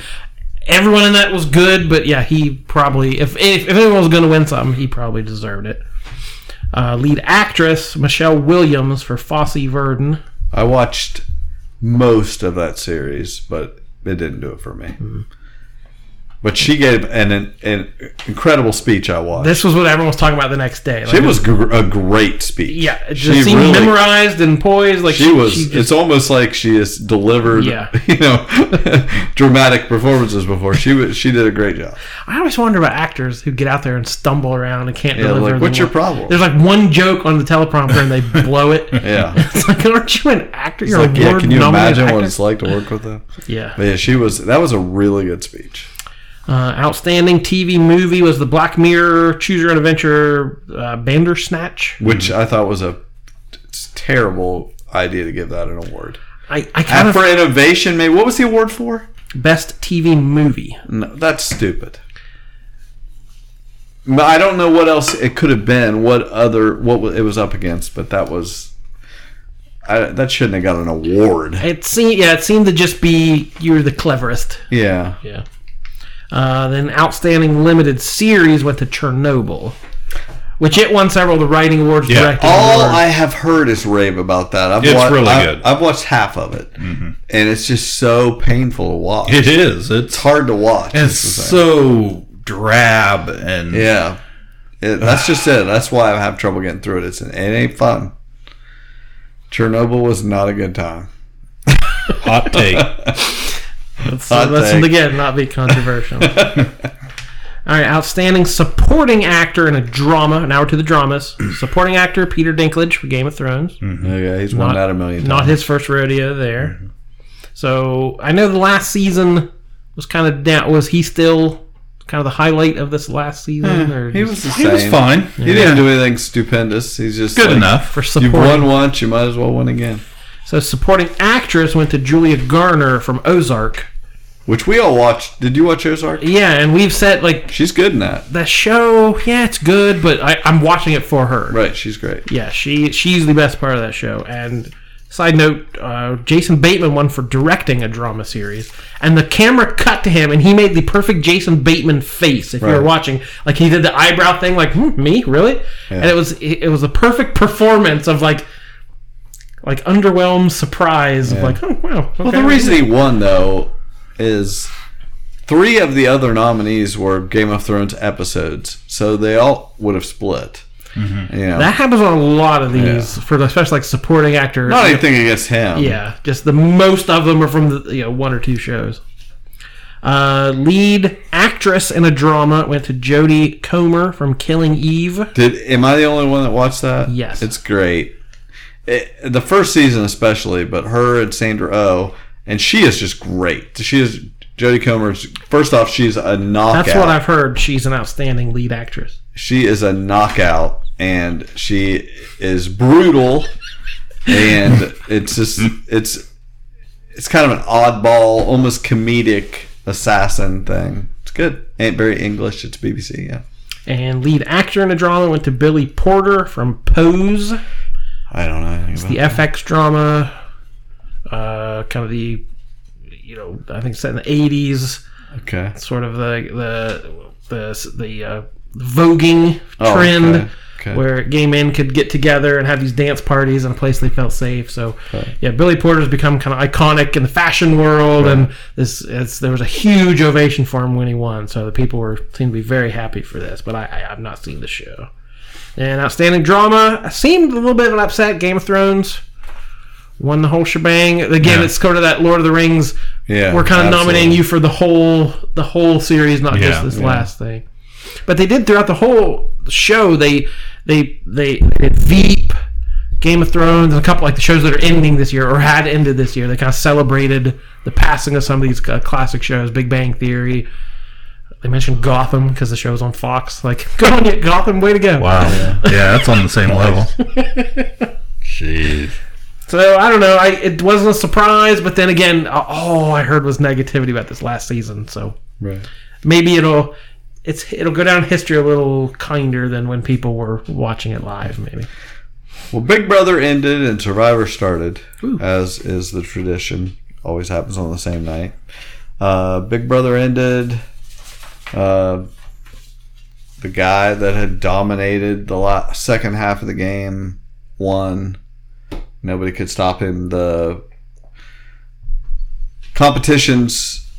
everyone in that was good, but yeah, he probably if if, if anyone was going to win something, he probably deserved it. Uh, lead actress Michelle Williams for Fosse Verdon. I watched most of that series, but it didn't do it for me. Mm-hmm. But she gave an, an, an incredible speech. I watched. This was what everyone was talking about the next day. Like, She was gr- a great speech. yeah, it she seemed really- memorized and poised. Like She was. just- it's almost like she has delivered, Yeah. (laughs) you know, (laughs) dramatic performances before. She was. She did a great job. I always wonder about actors who get out there and stumble around and can't Yeah, deliver. like, what's your one- problem? There's like one joke on the teleprompter and they (laughs) blow it. Yeah. it's like, aren't you an actor? You're like, a yeah. Can you imagine what it's like to work with them? Yeah. But yeah, she was. That was a really good speech. Uh, outstanding TV movie was the Black Mirror Choose Your Own Adventure uh, Bandersnatch. which I thought was a it's terrible idea to give that an award. I, I kind And of for innovation, maybe what was the award for? best TV movie. No, that's stupid. But I don't know what else it could have been. What other what it was up against? But that was I, that shouldn't have got an award. It seemed yeah, it seemed to just be you're the cleverest. Yeah, Yeah. Uh, then outstanding limited series went to Chernobyl, which it won several of the writing awards, Yeah. directing all awards. I have heard is rave about that. I've It's wa- really I've- good. Mm-hmm. I've watched half of it, and it's just so painful to watch. It is. It's It's hard to watch. it's is the thing. so drab and Yeah, it, that's just it. That's why I have trouble getting through it. It's it ain't fun. Chernobyl was not a good time. hot take. (laughs) Let's Hot listen take. again, not be controversial. (laughs) All right, outstanding supporting actor in a drama. Now we're to the dramas. supporting actor Peter Dinklage for Game of Thrones. Mm-hmm. Oh, yeah, he's won that a million times. Not his first rodeo there. Mm-hmm. So I know the last season was kind of down. Was he still kind of the highlight of this last season? Hmm, or He was the He was fine. He didn't do anything stupendous. He's just Good like, enough. for supporting. You've won once, you might as well win again. So supporting actress went to Julia Garner from Ozark. Which we all watched. Did you watch Ozark? Yeah, and we've said like She's good in that. the show. Yeah, it's good, but I, I'm watching it for her. Right, she's great. Yeah, she she's the best part of that show. And side note, uh, Jason Bateman won for directing a drama series, and the camera cut to him, and he made the perfect Jason Bateman face. If you were Right. watching, like he did the eyebrow thing, like hmm, me, really? And it was it, it was a perfect performance of like like underwhelmed surprise of like oh wow. Well, the reason he won though is three of the other nominees were Game of Thrones episodes, so they all would have split. You know, that happens on a lot of these for the, especially like supporting actor. not anything against him. Yeah, just the most of them are from the you know one or two shows. Uh, lead actress in a drama went to Jodie Comer from Killing Eve. Did am I the only one that watched that? Yes. it's great. It, the first season especially, but her and Sandra Oh, and she is just great. She is Jodie Comer's. First off, she's a knockout. That's what I've heard. She's an outstanding lead actress. she is a knockout and she is brutal and (laughs) it's just it's it's kind of an oddball almost comedic assassin thing it's good ain't very english it's bbc yeah And lead actor in a drama went to Billy Porter from Pose, i don't know anything about the FX drama. Uh, kind of the, you know, I think set in the '80s. okay sort of the the the the uh, voguing Oh, trend okay, okay. where gay men could get together and have these dance parties in a place they felt safe. So yeah, Billy Porter's become kind of iconic in the fashion world, and this it's, there was a huge ovation for him when he won. So the people were seemed to be very happy for this. But I, I have not seen the show. And outstanding drama seemed a little bit of an upset. Game of Thrones won the whole shebang. Again, Yeah. it's kind of that Lord of the Rings. Yeah, we're kind of nominating you for the whole the whole series, not just this yeah. last thing. But they did throughout the whole show. They they they, they did Veep, Game of Thrones, and a couple like the shows that are ending this year or had ended this year. They kind of celebrated the passing of some of these uh, classic shows, Big Bang Theory. They mentioned Gotham because the show's on Fox. Like, (laughs) go on, you Gotham, way to go! Wow. Yeah. that's on the same level. (laughs) Jeez. So I don't know. I it wasn't a surprise, but then again, all I heard was negativity about this last season. So Right. maybe it'll it's it'll go down in history a little kinder than when people were watching it live. Maybe. Well, Big Brother ended and Survivor started, as is the tradition. Always happens on the same night. Uh, Big Brother ended. Uh, the guy that had dominated the la- second half of the game won. Nobody could stop him. The competitions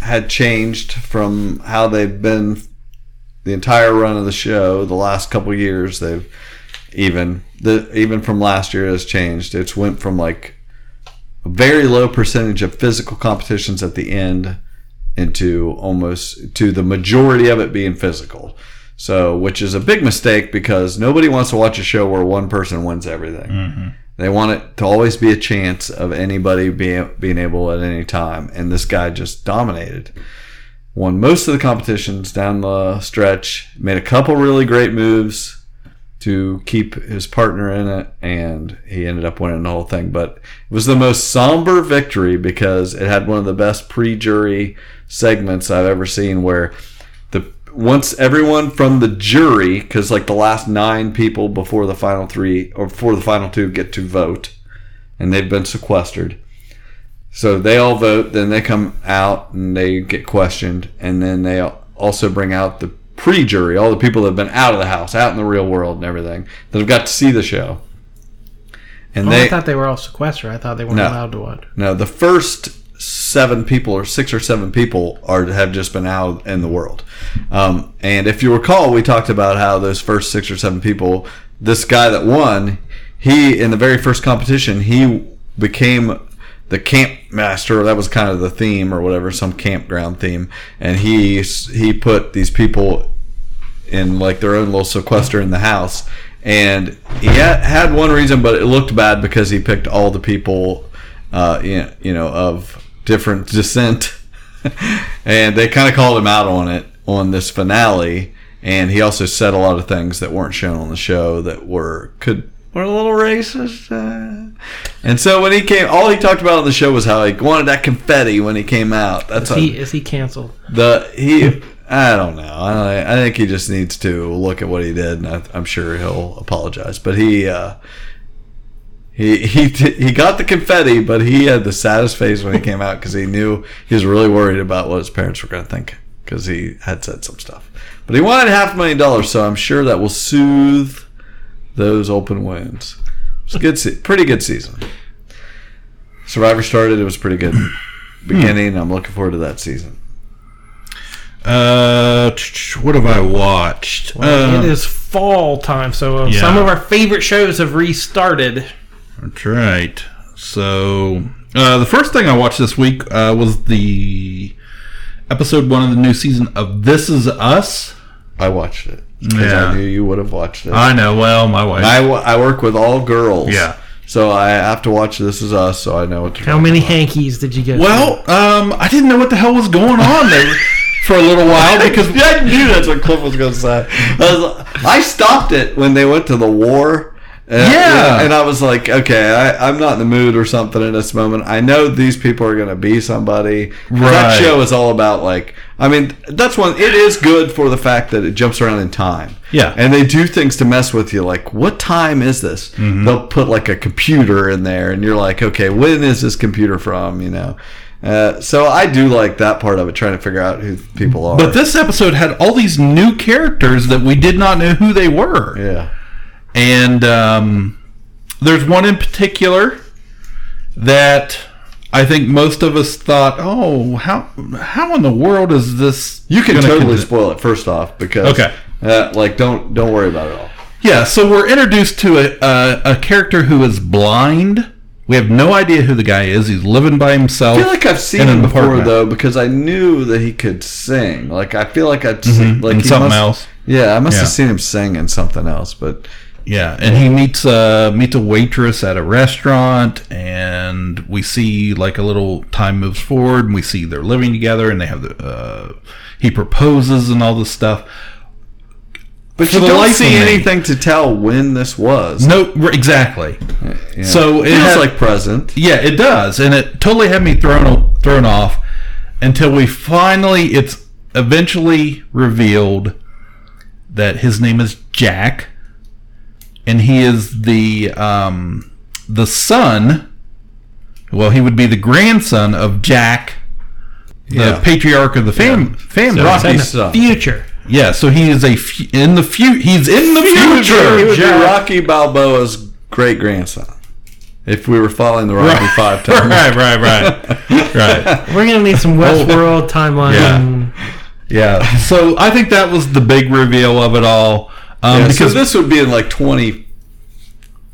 had changed from how they've been the entire run of the show. The last couple years, they've even the even from last year has changed. It's went from like a very low percentage of physical competitions at the end into almost to the majority of it being physical. So, which is a big mistake because nobody wants to watch a show where one person wins everything. Mm-hmm. They want it to always be a chance of anybody being being able at any time, and this guy just dominated. Won most of the competitions down the stretch. Made a couple really great moves to keep his partner in it, and he ended up winning the whole thing. But it was the most somber victory because it had one of the best pre-jury segments I've ever seen, where once everyone from the jury, because like the last nine people before the final three or before the final two get to vote, and they've been sequestered. So they all vote, then they come out and they get questioned, and then they also bring out the pre-jury, all the people that have been out of the house, out in the real world and everything, that have got to see the show. And Oh, they I thought they were all sequestered. I thought they weren't No. allowed to watch. no, the first seven people or six or seven people are have just been out in the world. Um, and if you recall, we talked about how those first six or seven people, this guy that won, he in the very first competition, he became the camp master. That was kind of the theme or whatever, some campground theme, and he he put these people in like their own little sequester in the house. And he had, one reason, but it looked bad because he picked all the people, uh, you know, of different descent, and they kind of called him out on it on this finale. And he also said a lot of things that weren't shown on the show that were could were a little racist. Uh, and so when he came, all he talked about on the show was how he wanted that confetti when he came out. That's Is he is he canceled? the he I don't know. I, I think he just needs to look at what he did, and I, I'm sure he'll apologize. But he uh, he he he got the confetti, but he had the saddest face when he came out because he knew he was really worried about what his parents were going to think because he had said some stuff. But he wanted half a million dollars, so I'm sure that will soothe those open wounds. It's a good, se- pretty good season. Survivor started; it was pretty good beginning. I'm looking forward to that season. Uh, what have I watched? Well, Uh, it is fall time, so uh, yeah. some of our favorite shows have restarted. That's right. So, uh, the first thing I watched this week uh, was the episode one of the new season of This Is Us. I watched it because Yeah. I knew you would have watched it. I know. Well, my wife. I, I work with all girls. Yeah. So I have to watch This Is Us, so I know what to How many hankies did you get? well, um, I didn't know what the hell was going on there for a little while because (laughs) I knew that's what Cliff was going to say. I, was- I stopped it when they went to the war. And, Yeah. And I was like, okay, I, I'm not in the mood or something in this moment. I know these people are going to be somebody. That show is all about, like, I mean, that's one, it is good for the fact that it jumps around in time. Yeah. And they do things to mess with you, like, what time is this? Mm-hmm. They'll put, like, a computer in there, and you're like, okay, when is this computer from, you know? Uh, so I do like that part of it, trying to figure out who people are. But this episode had all these new characters that we did not know who they were. yeah. And um, there's one in particular that I think most of us thought, "Oh, how how in the world is this?" You can totally con-" spoil it first off because Okay. uh, like don't don't worry about it all. Yeah, so we're introduced to a, a a character who is blind, We have no idea who the guy is. He's living by himself. I feel like I've seen him before apartment. though because I knew that he could sing. Like I feel like I'd seen like in he something must- else. Yeah, I must Yeah. have seen him sing in something else, but Yeah, and he meets uh meets a waitress at a restaurant, and we see like a little time moves forward, and we see they're living together, and they have the uh, he proposes and all this stuff. but For you don't see anything to tell when this was. No, exactly. Yeah. So it feels like present. Yeah, it does, and it totally had me thrown thrown off until we finally it's eventually revealed that his name is Jack, and he is the um, the son. Well, he would be the grandson of Jack, the Yeah. patriarch of the fam- family. Rocky's In the son. future. Yeah, so he is a in the future. He's in the He future. would be Rocky Balboa's great grandson. If we were following the Rocky Five (laughs) timeline. right, right, right, (laughs) right. We're gonna need some Westworld timeline. Yeah. Yeah. So I think that was the big reveal of it all. Um, Yeah, because so this would be in like twenty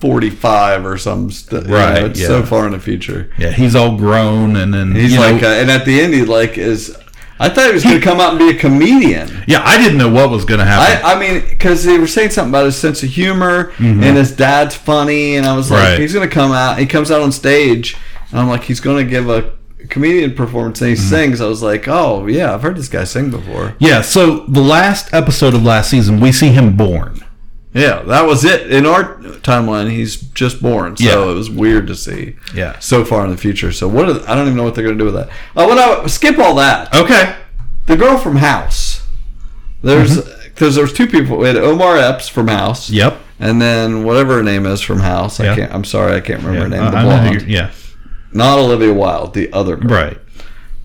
forty five or some st- you know, Right, it's yeah. so far in the future. yeah, he's all grown and then He's like, know, uh, and at the end, he like is. I thought he was going to come out and be a comedian. yeah, I didn't know what was going to happen. I, I mean, because they were saying something about his sense of humor and his dad's funny, and I was like, Mm-hmm. Right. he's going to come out. He comes out on stage, and I'm like, he's going to give a comedian performance, and he Mm-hmm. sings. I was like, oh yeah, I've heard this guy sing before. yeah. So the last episode of last season, we see him born. Yeah, that was it. In our timeline, he's just born, so Yeah. it was weird to see. Yeah. so far in the future. So what? Are, I don't even know what they're going to do with that. Oh, when I skip all that, Okay. the girl from House. There's because there was two people. We had Omar Epps from House. Mm-hmm. Yep. And then whatever her name is from House. I can't. I'm sorry, I can't remember Yeah, her name. The I know blonde, yeah. Not Olivia Wilde, the other girl. Right.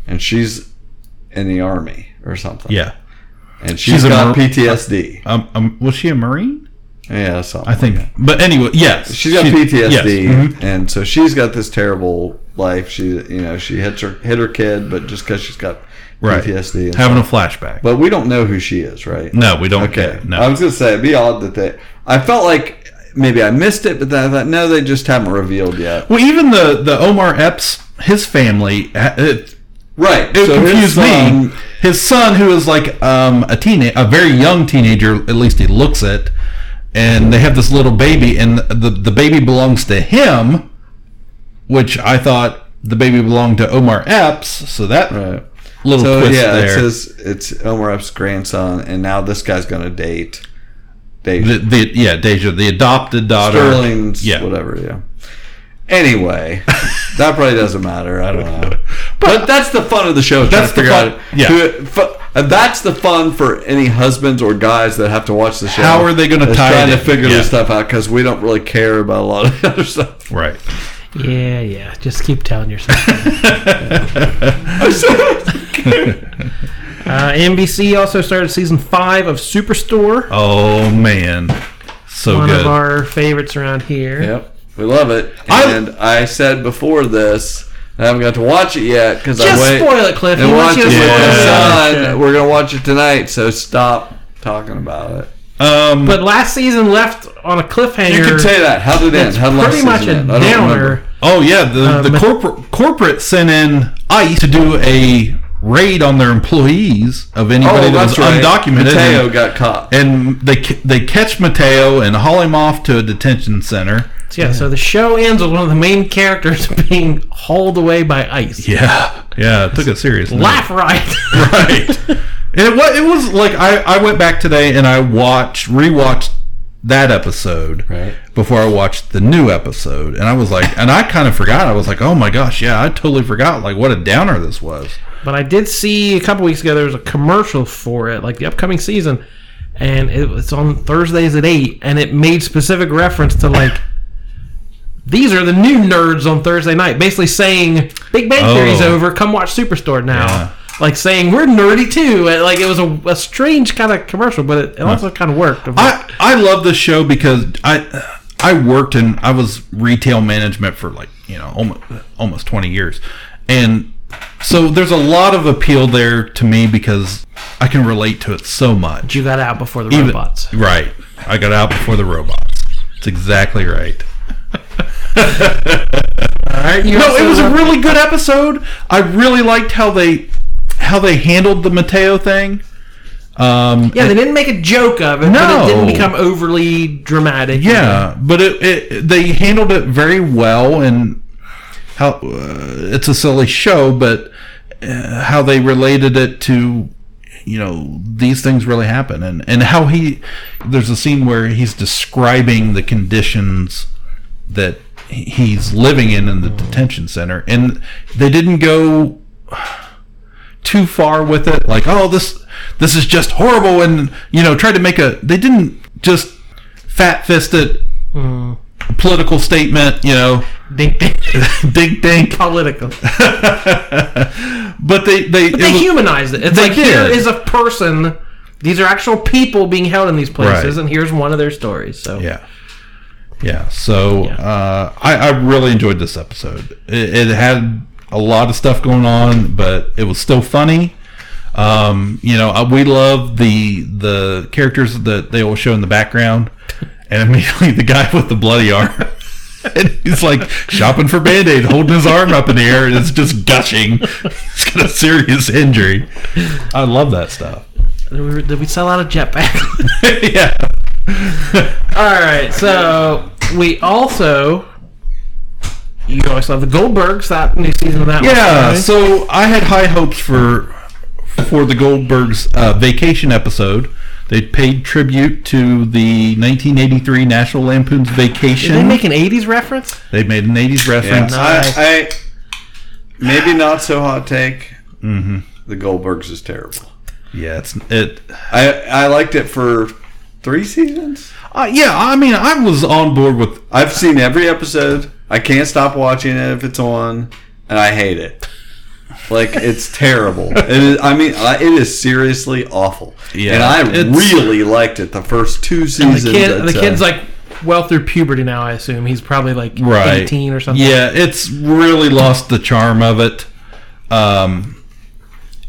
And she's in the army or something. Yeah. And she's She's got mar- PTSD. Um, um, was she a marine? Yeah, something. I think. like. But anyway, yes. She's got She- PTSD, yes, mhm. and so she's got this terrible life. She, you know, she hits her hit her kid, but just because she's got Right. PTSD, Having stuff. a flashback. But we don't know who she is, right? No, we don't Okay. get- no. I was gonna say it'd be odd that they. I felt like maybe I missed it, but then I thought no, they just haven't revealed yet. well, even the the Omar Epps, his family, it, Right. it so his confused son- me. His son, who is like um, a teenage, a very young teenager, at least he looks it, and they have this little baby, and the the baby belongs to him, which I thought the baby belonged to Omar Epps. So that Right. little So twist yeah, there. it says it's Omar Epps' grandson, and now this guy's gonna date. Date the, the yeah, Deja, the adopted daughter. Sterling's Yeah. whatever, yeah. Anyway, (laughs) that probably doesn't matter. I don't know. But, that's the fun of the show. That's the fun- yeah. who- fu- and that's the fun for any husbands or guys that have to watch the show. How are they gonna is tie trying to figure Yeah. this stuff out because we don't really care about a lot of the (laughs) other stuff. Right. Yeah, yeah. Just keep telling yourself. (laughs) uh, NBC also started season five of Superstore. Oh man, so one good. of our favorites around here. Yep, we love it. And I, said before this, I haven't got to watch it yet because I Just wait spoil it, Cliff. and He watch it you with to spoil my son. Yeah. We're gonna watch it tonight, so stop talking about it. Um, But last season left on a cliffhanger. You can say that. How did it end? How did last pretty much season a end? I don't downer. remember. oh yeah, the Uh, the corporate corporate sent in ICE to do a raid on their employees of anybody Oh, that was right. undocumented. Mateo and, got caught. and they they catch Mateo and haul him off to a detention center. Yeah, so the show ends with one of the main characters (laughs) being hauled away by ice. Yeah, yeah, it took it serious. Laugh (laughs) right. right. (laughs) And it was, it was like I, I went back today and I watched rewatched that episode Right. before I watched the new episode, and I was like, and I kind of forgot. I was like, oh my gosh, yeah, I totally forgot like what a downer this was. But I did see a couple weeks ago there was a commercial for it, like the upcoming season, and it was on Thursdays at eight, and it made specific reference to like these are the new nerds on Thursday night, basically saying Big Bang Oh. Theory's over, come watch Superstore now. Yeah. Like saying we're nerdy too. Like it was a, a strange kind of commercial, but it, it also kind of worked. I I love this show because I I worked in I was retail management for like you know almost almost twenty years, and so there's a lot of appeal there to me because I can relate to it so much. you got out before the Even- robots. Right. I got out before the robots. It's exactly right. (laughs) right, you no, it was a really good episode. I really liked how they how they handled the Mateo thing. Um, Yeah, they didn't make a joke of it, but No. it didn't become overly dramatic. Yeah, but it, it they handled it very well, and how uh, it's a silly show, but uh, how they related it to you know these things really happen, and and how he there's a scene where he's describing the conditions that he's living in in the detention center, and they didn't go too far with it like oh this this is just horrible and you know try to make a they didn't just fat fist it political statement you know Dink, dink. (laughs) dink dink Political. (laughs) but they they But they was- humanized it. It's They like here did. is a person. These are actual people being held in these places, Right. and here's one of their stories. So yeah yeah so Yeah. uh I, I really enjoyed this episode it, it had a lot of stuff going on but it was still funny. Um you know uh, we love the the characters that they will show in the background and (laughs) immediately the guy with the bloody arm (laughs) and he's like shopping for band-aid holding his arm up in the air and it's just gushing. (laughs) He's got a serious injury. I love that stuff. Did we, did we sell out of jetpack? yeah. All right, so we also you always love the Goldbergs. That new season of that. was Yeah, funny. so I had high hopes for for the Goldbergs uh, vacation episode. They paid tribute to the 1983 National Lampoon's Vacation. did they make an '80s reference? They made an 80s Yeah, reference. Nice. I, I maybe not so hot take. Mm-hmm. The Goldbergs is terrible. Yeah, it's it. I I liked it for three seasons. Uh, yeah, I mean, I was on board with. I've seen every episode. I can't stop watching it if it's on, and I hate it. Like it's terrible. It is, I mean, I- it is seriously awful. Yeah, and I really liked it the first two And seasons. the kid, the say. kid's like well through puberty now. I assume he's probably like Right. 18 or something. Yeah, it's really lost the charm of it. Um,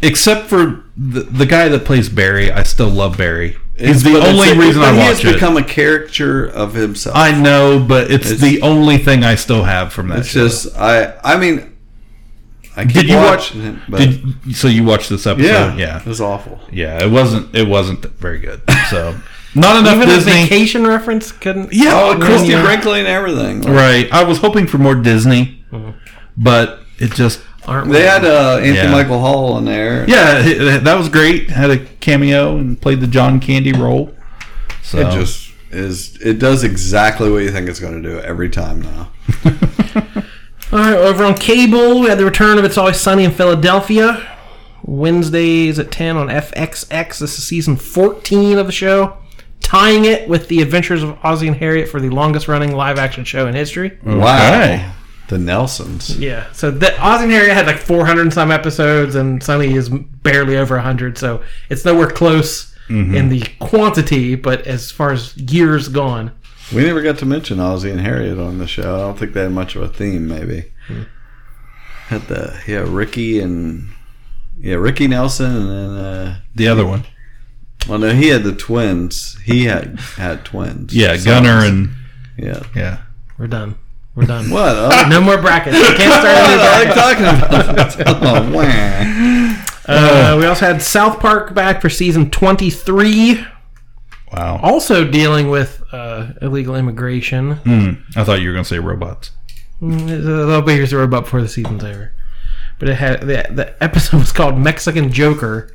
except for the, the guy that plays Barry, I still love Barry. He's the But it's- only reason but I he watch has it. become a caricature of himself. I know, but it's, It's- the only thing I still have from that. it's show. just I. I mean, I keep Did you watch? it, but Did so you watched this episode? yeah, yeah, it was awful. yeah. It wasn't. It wasn't very good. So (laughs) not enough Even a Disney. vacation reference couldn't. Yeah, Oh, of Christy. Brinkley and everything. Like, Right. I was hoping for more Disney, mm-hmm. but it just. Aren't we? They had uh, Anthony Yeah. Michael Hall in there. Yeah, that was great. Had a cameo and played the John Candy role. So It just is. It does exactly what you think it's going to do every time now. (laughs) All right, over on cable, we had the return of It's Always Sunny in Philadelphia. Wednesdays at 10 on FXX. This is season 14 of the show, tying it with the Adventures of Ozzie and Harriet for the longest running live action show in history. Wow, the Nelsons. Yeah, so that Ozzie and Harriet had like 400 and some episodes, and Sunny is barely over 100, so it's nowhere close in the quantity, but as far as years gone. We never got to mention Ozzie and Harriet on the show. I don't think they had much of a theme. Maybe had the yeah Ricky and yeah Ricky Nelson and then uh, the other one. well no he had the twins. He had had twins. Yeah, Sons. Gunnar and yeah. yeah. We're done. We're done. What? Oh, No more brackets. We can't start a new what bracket. are you talking about? (laughs) oh, wah. Uh, we also had South Park back for season 23, Wow. also dealing with uh, illegal immigration. Hmm. I thought you were going to say robots. Mm, They'll be here to robot before the season's over. But it had the, the episode was called Mexican Joker.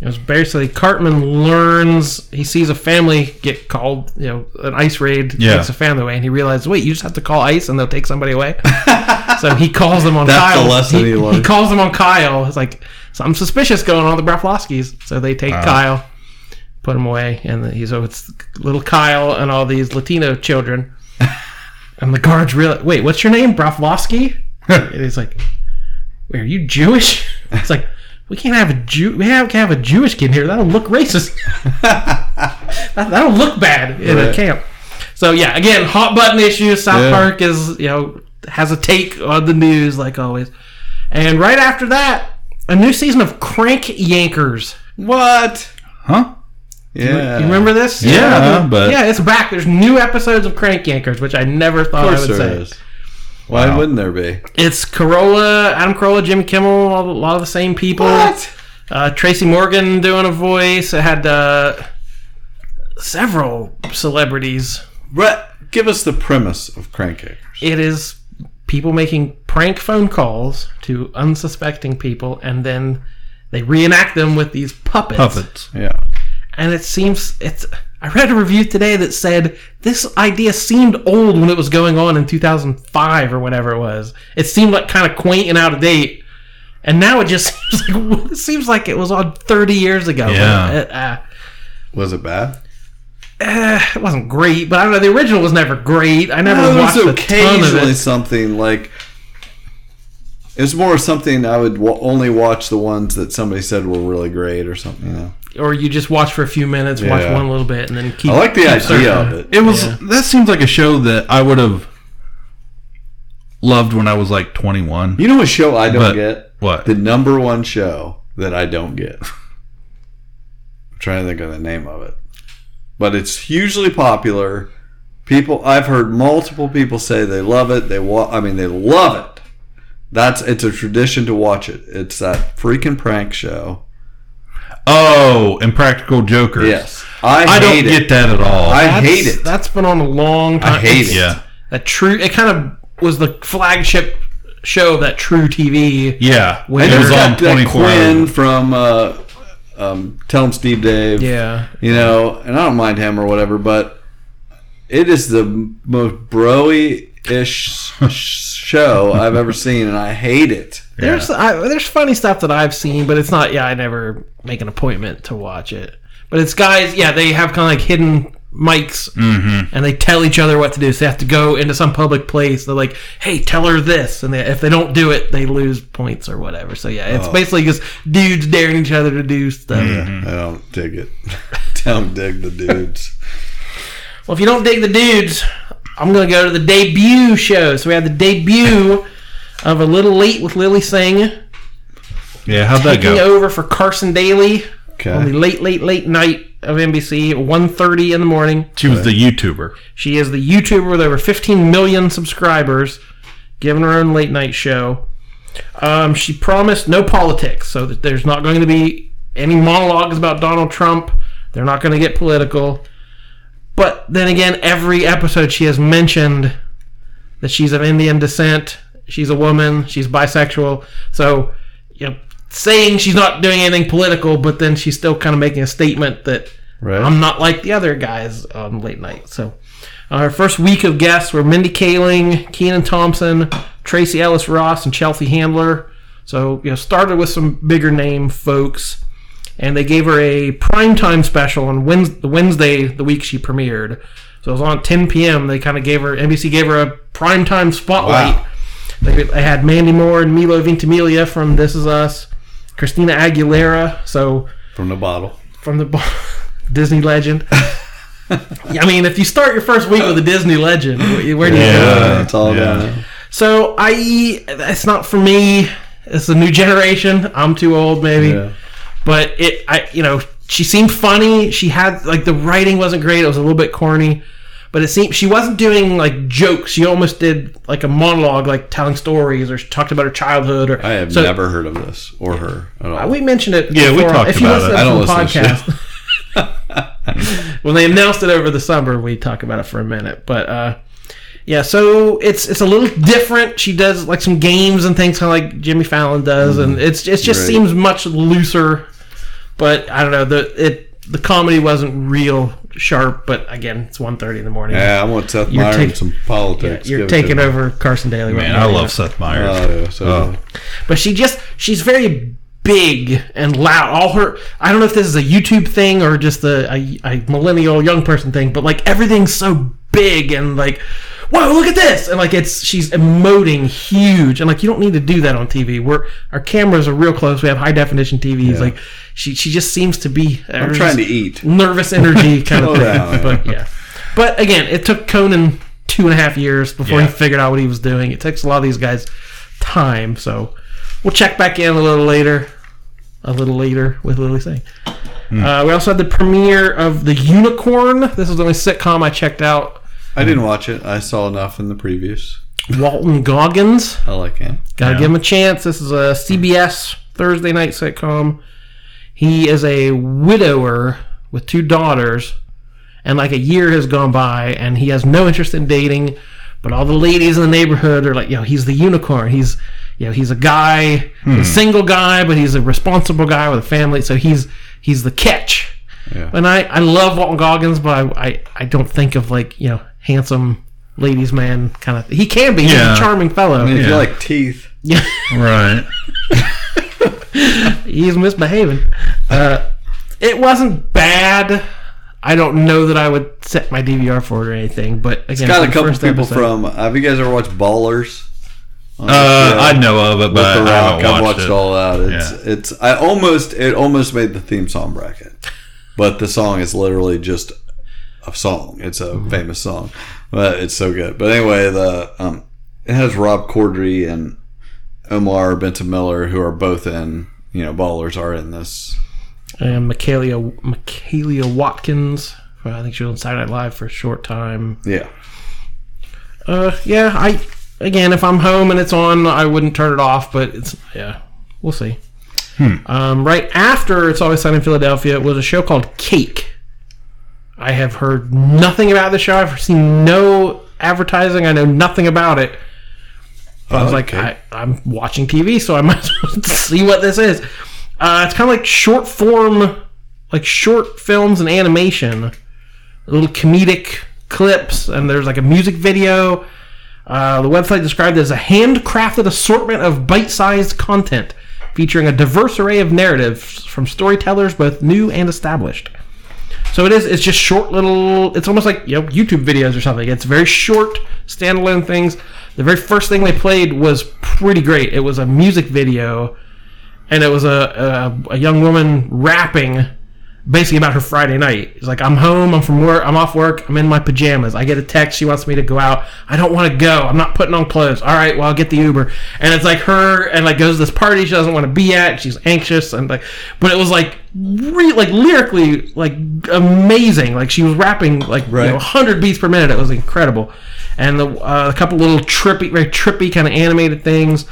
It was basically Cartman learns he sees a family get called, you know, an ice raid Yeah. takes a family away, and he realizes, wait, you just have to call ICE and they'll take somebody away. (laughs) so he calls them on That's the Kyle. lesson he learned. calls them on Kyle. It's like something suspicious going on with the Broflovskis. So they take Kyle, put him away, and then he so it's little Kyle and all these Latino children. (laughs) And the guards realize, wait, what's your name, Broflovski? (laughs) and he's like, wait, are you Jewish? It's like, we can't have a Jew. We have, can't have a Jewish kid here. That'll look racist. (laughs) that, that'll look bad in a camp. So yeah, again, hot button issues. South Yeah. Park is you know has a take on the news like always. And right after that, a new season of Crank Yankers. What? Huh? Yeah. You remember this? Yeah, but yeah, it's back. There's new episodes of Crank Yankers, which I never thought Of I would there say. is. Why Wow. wouldn't there be? It's Carolla, Adam Carolla, Jimmy Kimmel, a lot of the same people. Uh, Tracy Morgan doing a voice. It had uh, several celebrities. Brett, give us the premise of Crank Yankers. It is people making prank phone calls to unsuspecting people, and then they reenact them with these puppets. Puppets. Yeah. And it seems it's. I read a review today that said this idea seemed old when it was going on in 2005 or whatever it was. It seemed like kind of quaint and out of date, and now it just (laughs) seems like it seems like it was on 30 years ago. Yeah. It, uh, Was it bad? eh, it wasn't great, but I don't know. The original was never great. I never Well, watched it a was ton of occasionally it. something like. It's more something I would w- only watch the ones that somebody said were really great or something. You know, Or you just watch for a few minutes, watch Yeah. one little bit, and then keep. I like the keep idea searching. of it. It was Yeah. that seems like a show that I would have loved when I was like 21. You know a show I don't But- get? what? The number one show that I don't get. (laughs) I'm trying to think of the name of it. But it's hugely popular. People I've heard multiple people say they love it. They wa- I mean they love it. That's it's a tradition to watch it. It's that freaking prank show. Oh, Impractical Jokers. Yes. I, I don't hate get that at all. I That's- hate it. That's been on a long time. I hate It's it. yeah. A true. It kind of was the flagship show of that truTV. Yeah. When And it was on 24 Quinn from uh, um, Tell 'em Steve Dave. Yeah. You know, and I don't mind him or whatever, but it is the most broy ish show I've ever seen, and I hate it. There's I, there's funny stuff that I've seen, but it's not. Yeah, I never make an appointment to watch it. But it's guys. Yeah, they have kind of like hidden mics, mm-hmm. and they tell each other what to do. So they have to go into some public place. They're like, "Hey, tell her this," and they, if they don't do it, they lose points or whatever. So yeah, it's oh. basically just dudes daring each other to do stuff. yeah, I don't dig it. (laughs) don't dig the dudes. Well, if you don't dig the dudes, I'm going to go to the debut show. So we have the debut of A Little Late with Lilly Singh Yeah, how'd that taking go? over for Carson Daly on the Okay. late, late, late night of NBC, 1.30 in the morning. She was the YouTuber. She is the YouTuber with over 15 million subscribers, giving her own late night show. Um, she promised no politics, so that there's not going to be any monologues about Donald Trump. They're not going to get political. But then again, every episode she has mentioned that she's of Indian descent, she's a woman, she's bisexual. So, you know, saying she's not doing anything political, but then she's still kind of making a statement that Right. I'm not like the other guys on late night. So, uh, our first week of guests were Mindy Kaling, Kenan Thompson, Tracee Ellis Ross, and Chelsea Handler. So, you know, started with some bigger name folks, and they gave her a primetime special on Wednesday, the Wednesday the week she premiered. So it was on 10 p.m. They kind of gave her NBC gave her a primetime spotlight. Wow. They, they had Mandy Moore and Milo Ventimiglia from This Is Us, Christina Aguilera. So From the bottle. from the bo- (laughs) Disney legend. (laughs) I mean, if you start your first week with a Disney legend, where where do you go? That's all yeah. down. So I, it's not for me. It's a new generation. I'm too old, maybe. Yeah. But it, I, you know, she seemed funny. She had like the writing wasn't great. It was a little bit corny. But it seemed she wasn't doing like jokes. She almost did like a monologue, like telling stories, or she talked about her childhood. Or I have so- never heard of this or her at all. uh, We mentioned it. Yeah, we talked if about it. I don't the listen to podcast. (laughs) (laughs) when they announced it over the summer, we talked about it for a minute. But uh, yeah, so it's it's a little different. She does like some games and things, kind of like Jimmy Fallon does, and it's it just Right. seems much looser. But I don't know the it the comedy wasn't real sharp. But again, it's 1.30 in the morning. yeah, I want Seth You're Meyer take- and some Yeah, politics. you're Give it taking me. over Carson Daly. Man, right I love Seth Meyers. Oh, yeah, so Oh. but she just she's very big and loud all her i don't know if this is a youtube thing or just a, a, a millennial young person thing but like everything's so big and like whoa look at this! And like it's she's emoting huge. And like you don't need to do that on tv we're our cameras are real close. We have high definition tvs like she she just seems to be I'm trying to eat. nervous energy (laughs) kind of thing. down, but yeah. But again it took conan two and a half years before Yeah. he figured out what he was doing. It takes a lot of these guys time so we'll check back in a little later a little later with lilly singh. Uh, we also had the premiere of the unicorn. This is the only sitcom i checked out I didn't watch it. I saw enough in the previews. Walton Goggins. I like him. Gotta Yeah. give him a chance. This is a CBS Thursday night sitcom. He is a widower with two daughters, and like a year has gone by, and he has no interest in dating. But all the ladies in the neighborhood are like, yo, he's the unicorn. He's, you know, he's a guy, a hmm. single guy, but he's a responsible guy with a family. So he's he's the catch. Yeah. And I, I love Walton Goggins, but I, I, I don't think of like you know handsome ladies man kind of. He can be. He's a charming fellow. I mean, if you like teeth, Yeah. Right. (laughs) he's misbehaving. Uh, it wasn't bad. I don't know that I would set my DVR for it or anything, but again, it's got a couple people episode- from. Have you guys ever watched Ballers? Uh, HBO? I know of it, but I haven't I've watched, watched it. all that. It's Yeah. it's I almost it almost made the theme song bracket, but the song is literally just a song. It's a famous song, but it's so good. But anyway, the um, it has Rob Corddry and Omar Benson Miller, who are both in you know Ballers, are in this. and Michaela Michaela Watkins. I think she was on Saturday Night Live for a short time. Yeah, Uh, yeah, I again, if I'm home and it's on, I wouldn't turn it off. But it's yeah, we'll see. Um, right after It's Always Sunny in Philadelphia was a show called Cake. I have heard nothing about the show. I've seen no advertising. I know nothing about it. But I was like, I, I'm watching TV, so I (laughs) might as well see what this is. Uh, it's kind of like short form, like short films and animation, little comedic clips, and there's like a music video. Uh, the website described as a handcrafted assortment of bite-sized content featuring a diverse array of narratives from storytellers both new and established. So it is. It's just short little. It's almost like you know YouTube videos or something. It's very short standalone things. The very first thing they played was pretty great. It was a music video, and it was a a, a young woman rapping, basically about her Friday night. It's like I'm home. I'm from work. I'm off work. I'm in my pajamas. I get a text. She wants me to go out. I don't want to go. I'm not putting on clothes. All right. Well, I'll get the Uber. And it's like her and like goes to this party she doesn't want to be at. She's anxious and like, but it was like re- like lyrically like amazing. Like she was rapping like you know 100 beats per minute. It was incredible. And the, uh, a couple little trippy, very trippy kind of animated things.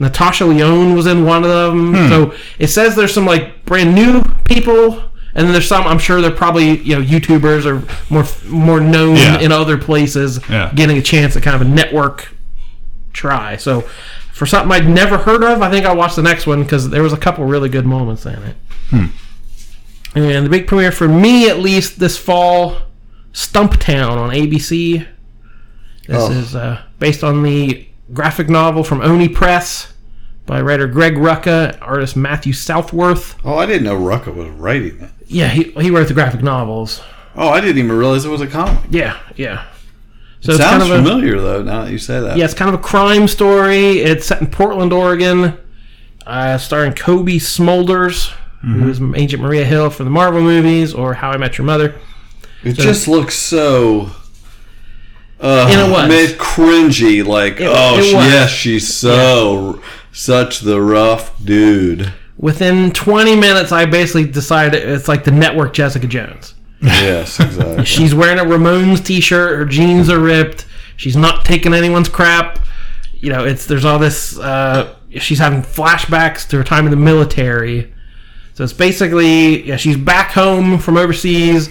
Natasha Lyonne was in one of them. So it says there's some like brand new people, and then there's some I'm sure they're probably you know YouTubers or more more known Yeah. in other places, Yeah. getting a chance at kind of a network try. So for something I'd never heard of, I think I'll watch the next one because there was a couple really good moments in it. And the big premiere for me, at least this fall, Stumptown on ABC. This Oh. is uh, based on the graphic novel from Oni Press by writer Greg Rucka, artist Matthew Southworth. Oh, I didn't know Rucka was writing it. Yeah, he, he wrote the graphic novels. Oh, I didn't even realize it was a comic. Yeah, yeah. So It it's kind sounds of a, familiar though. Now that you say that. Yeah, it's kind of a crime story. It's set in Portland, Oregon, uh, starring Cobie Smulders, who's Agent Maria Hill for the Marvel movies or How I Met Your Mother. It just looks so. Uh, And it was. It's cringy. Like, It- oh, it yes, she's so such the rough dude. Within 20 minutes, I basically decided it's like the network Jessica Jones. Yes, exactly. (laughs) She's wearing a Ramones t-shirt. Her jeans are ripped. She's not taking anyone's crap. You know, it's there's all this. Uh, she's having flashbacks to her time in the military. So it's basically yeah, she's back home from overseas.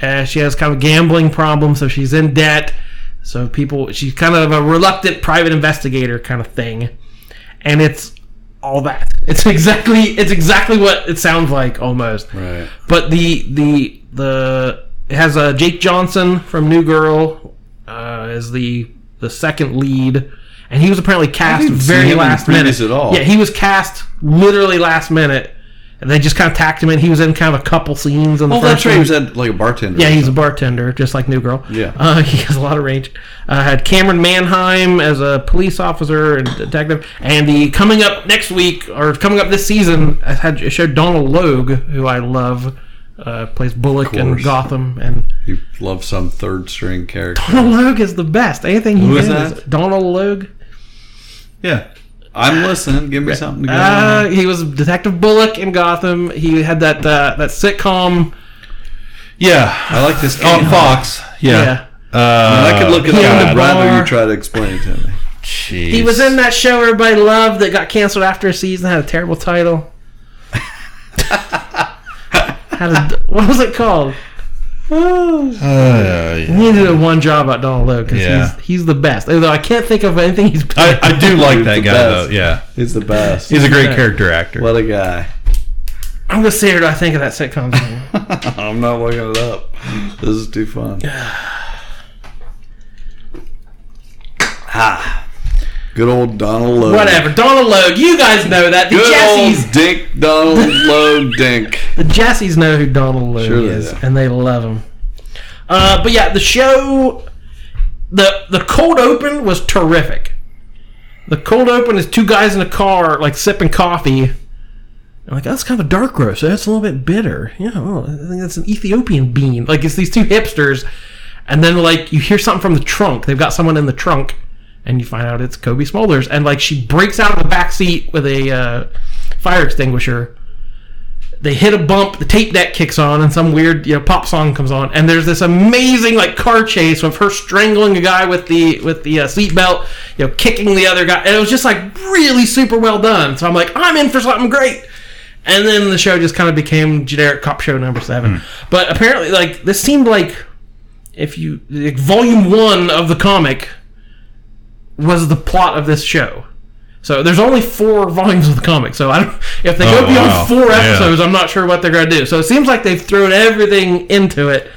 Uh, she has kind of gambling problems, so she's in debt. So people, she's kind of a reluctant private investigator kind of thing, and it's all that. (laughs) It's exactly it's exactly what it sounds like almost. right. But the the the it has uh, Jake Johnson from New Girl uh, as the the second lead, and he was apparently cast very last minute. at all. Yeah, he was cast literally last minute, and they just kind of tacked him in. He was in kind of a couple scenes in the Oh, first that's right. He was at, like a bartender. Yeah, he's a bartender, just like New Girl. Yeah. uh, (laughs) he has a lot of range. Uh, had Camryn Manheim as a police officer and detective, and the coming up next week or coming up this season, I had it showed Donald Logue, who I love, uh, plays Bullock in. Gotham, and You love some third string character. Donald Logue is the best. Anything he Who is does. Donald Logue. Yeah. I'm listening. Give me something to go. Uh, he was Detective Bullock in Gotham. He had that uh, that sitcom. Yeah. I like this. On game. Fox. Yeah. Yeah. Uh, I could look it He up. owned a I'd rather bar. you try to explain it to me. Jeez. He was in that show everybody loved that got canceled after a season. Had a terrible title. (laughs) had a, what was it called? Uh, He did a one job at Donald Logue because Yeah. he's, he's the best. Although I can't think of anything he's I, I do like that guy best. though. Yeah, He's the best. he's a great Yeah. character actor. what a guy. I'm gonna say what I think of that sitcom. (laughs) I'm not looking it up. This is too fun. (sighs) ah. Good old Donald Logue. Whatever, Donald Logue. You guys know that. The Good Jessies, old Dink Donald (laughs) Logue Dink. the Jessies know who Donald Logue Sure is, and they love him. Uh, but yeah, the show, the the cold open was terrific. The cold open is two guys in a car, like sipping coffee. I'm like, that's kind of a dark roast. So that's a little bit bitter. Yeah, well, I think that's an Ethiopian bean. Like it's these two hipsters, and then like you hear something from the trunk. They've got someone in the trunk, and you find out it's Cobie Smulders, And like she breaks out of the back seat with a uh, fire extinguisher. They hit a bump, the tape deck kicks on, and some weird you know pop song comes on, and there's this amazing like car chase with her strangling a guy with the with the uh, seatbelt, you know, kicking the other guy, and it was just like really super well done. So I'm like, I'm in for something great. And then the show just kind of became generic cop show number seven. But apparently, like this seemed like if you like, volume one of the comic was the plot of this show. So there's only four volumes of the comic. So I don't if they go Oh, beyond wow. four Yeah. episodes, I'm not sure what they're gonna do. So it seems like they've thrown everything into it.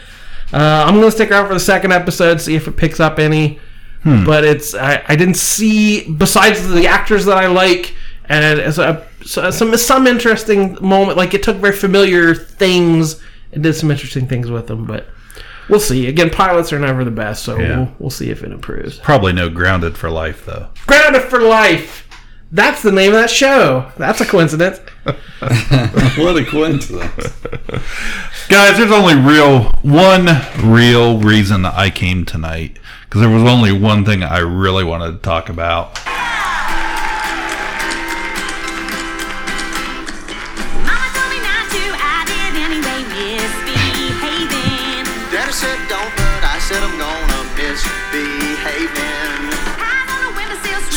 Uh, I'm gonna stick around for the second episode, see if it picks up any. But it's I, I didn't see besides the actors that I like and it's a, so- some some interesting moment. Like it took very familiar things and did some interesting things with them. But we'll see. Again, pilots are never the best, so Yeah. we'll, we'll see if it improves. Probably no grounded for life though. Grounded for Life. That's the name of that show. That's a coincidence. (laughs) What a coincidence. Guys, there's only real one real reason I came tonight because there was only one thing I really wanted to talk about.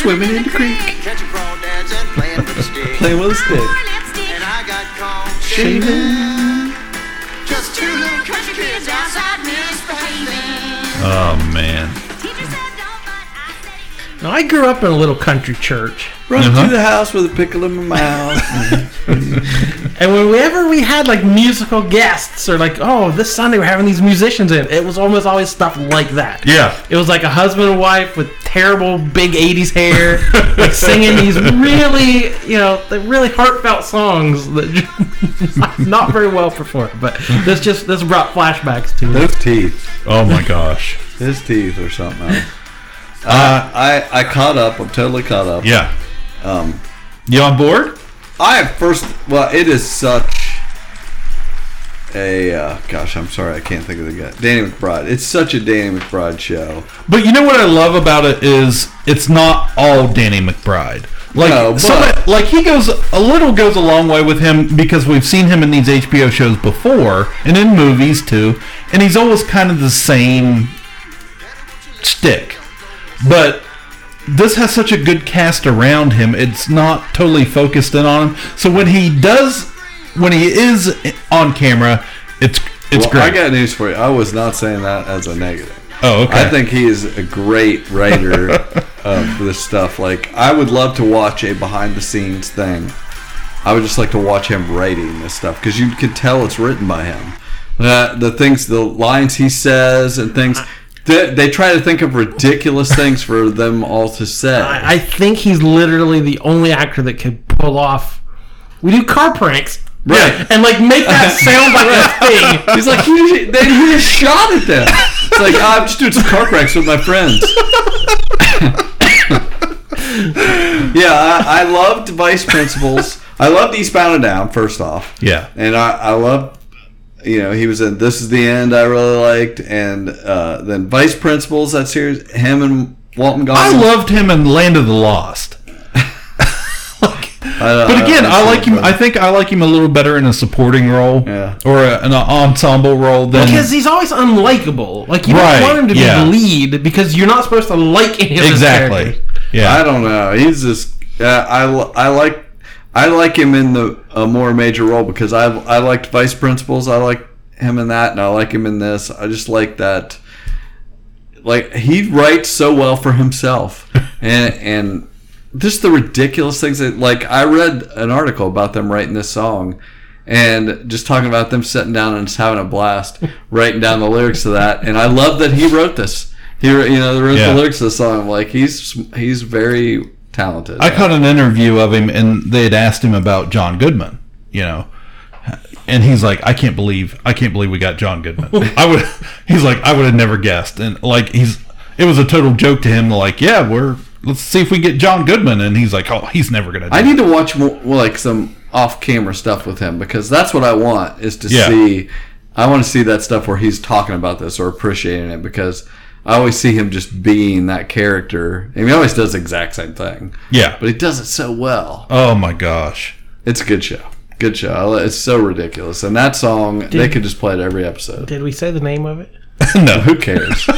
Swimming in the creek. Catching crawdads and playing with a stick. Playing with a stick. And I got caught Shaving. shaving. Just two little country kids outside misbehaving. Oh man, Teacher said don't, but I said it. Now, I grew up in a little country church. Run Uh-huh. through the house with a pickle in my mouth. (laughs) And whenever we had like musical guests or like, oh, this Sunday we're having these musicians in, it was almost always stuff like that. yeah, It was like a husband and wife with terrible big 80s hair, like singing these really, you know, the really heartfelt songs that just (laughs) not very well performed. But this just this brought flashbacks to it. Those teeth. oh my gosh, His teeth or something else. Uh, I, I caught up. I'm totally caught up. yeah. Um, You on board? I have first. Well, it is such a. Uh, gosh, I'm sorry. I can't think of the guy. Danny McBride. It's such a Danny McBride show. But you know what I love about it is it's not all Danny McBride. Like No, like he goes a little goes a long way with him because we've seen him in these HBO shows before and in movies too, and he's always kind of the same stick. But this has such a good cast around him. It's not totally focused in on him. So when he does, when he is on camera, it's it's well, great. I got news for you. I was not saying that as a negative. oh, okay. I think he is a great writer (laughs) of this stuff. Like, I would love to watch a behind the scenes thing. I would just like to watch him writing this stuff because you can tell it's written by him. Uh, the things, the lines he says, and things. They, they try to think of ridiculous things for them all to say. I, I think he's literally the only actor that could pull off. We do car pranks. Right. And like make that (laughs) sound like a thing. He's like, he, they, he just shot at them. It's like, "Ah, I'm just doing some car pranks with my friends. (laughs) yeah, I, I loved Vice Principals. I loved Eastbound and Down, first off. yeah. And I, I loved, you know, he was in This Is the End, I really liked. And uh, then Vice Principals, that series, him and Walton Goggins. I loved him in Land of the Lost. (laughs) I- But again, I like him. but- I think I like him a little better in a supporting role Yeah. or a, an ensemble role than Because he's always unlikable. Like you Right, don't want him to yeah. be the lead because you're not supposed to like any of his exactly. characters. Yeah. I don't know. He's just uh, I I like I like him in the a more major role because I I liked Vice Principals. I like him in that, and I like him in this. I just like that. Like he writes so well for himself, (laughs) and and just the ridiculous things that like I read an article about them writing this song. And just talking about them sitting down and just having a blast, (laughs) writing down the lyrics to that, and I love that he wrote this. He, you know, wrote Yeah. the lyrics to the song. Like he's he's very talented. I caught an interview of him, and they had asked him about John Goodman. You know, and he's like, "I can't believe, I can't believe we got John Goodman." (laughs) I would, he's like, "I would have never guessed," and like he's, it was a total joke to him. Like, yeah, we're let's see if we get John Goodman, and he's like, "Oh, he's never gonna." Do I it." need to watch more like some off-camera stuff with him because that's what I want is to Yeah. see. I want to see that stuff where he's talking about this or appreciating it because I always see him just being that character. And he always does the exact same thing. Yeah. but he does it so well. Oh my gosh. It's a good show. Good show. It's so ridiculous. And that song, they could just play it every episode. Did we say the name of it? (laughs) no, Who cares? (laughs)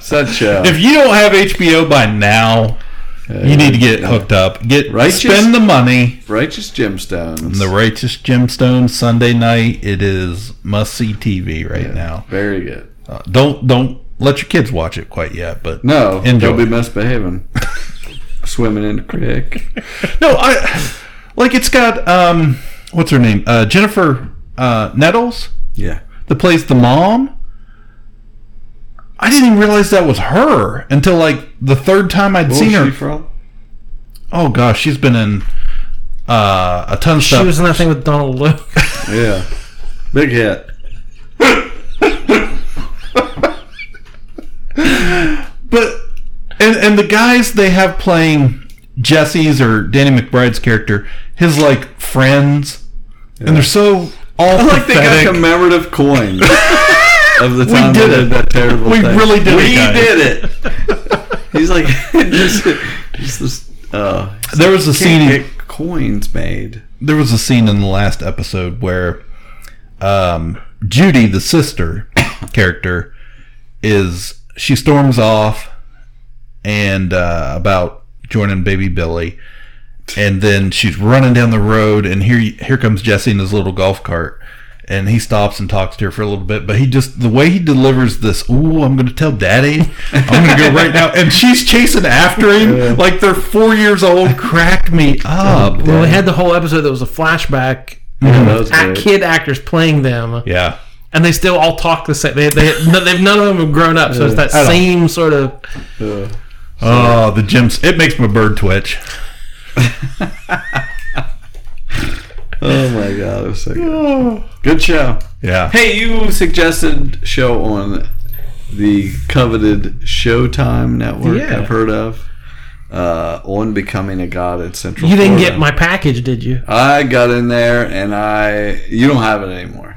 Such show. if you don't have HBO by now, you need to get hooked up. Get Righteous- spend the money. Righteous Gemstones. The Righteous Gemstones Sunday night. It is must see TV right now. Very good. Uh, don't don't let your kids watch it quite yet, but No, enjoy. they'll be misbehaving. (laughs) Swimming in the creek. no, I like it's got um what's her name uh, Jennifer uh, Nettles Yeah. that plays the mom. I didn't even realize that was her until like the third time I'd What seen was her. from? Oh gosh, she's been in uh, a ton of She stuff. She was in that thing with Donald Luke. Yeah. Big hit. But and and the guys they have playing Jesse's or Danny McBride's character, his like friends, and they're so all I like they got commemorative coins of the We time did it. did that terrible We thing. really did it, We guys. did it. He's like (laughs) just, just this. Uh, There was a scene- get coins made. there was a scene in the last episode where um, Judy, the sister character, is she storms off and uh, about joining baby Billy, and then she's running down the road, and here here comes Jesse in his little golf cart. And he stops and talks to her for a little bit, but he just the way he delivers this, "Ooh, I'm going to tell Daddy, I'm going to go right now," and she's chasing after him like they're four years old. Cracked me up. well, we had the whole episode that was a flashback. Yeah, that was Act- great. kid actors playing them, Yeah. And they still all talk the same. They, they, no, they've none of them have grown up, so it's that I don't- same sort of. Uh, Oh, the gyms. It makes my bird twitch. (laughs) (laughs) oh my god, it was so good. (sighs) Good show. Yeah. Hey, you suggested show on the coveted Showtime network Yeah. I've heard of. Uh, on becoming a god at Central. You didn't Florida. get my package, did you? I got in there and I you don't have it anymore.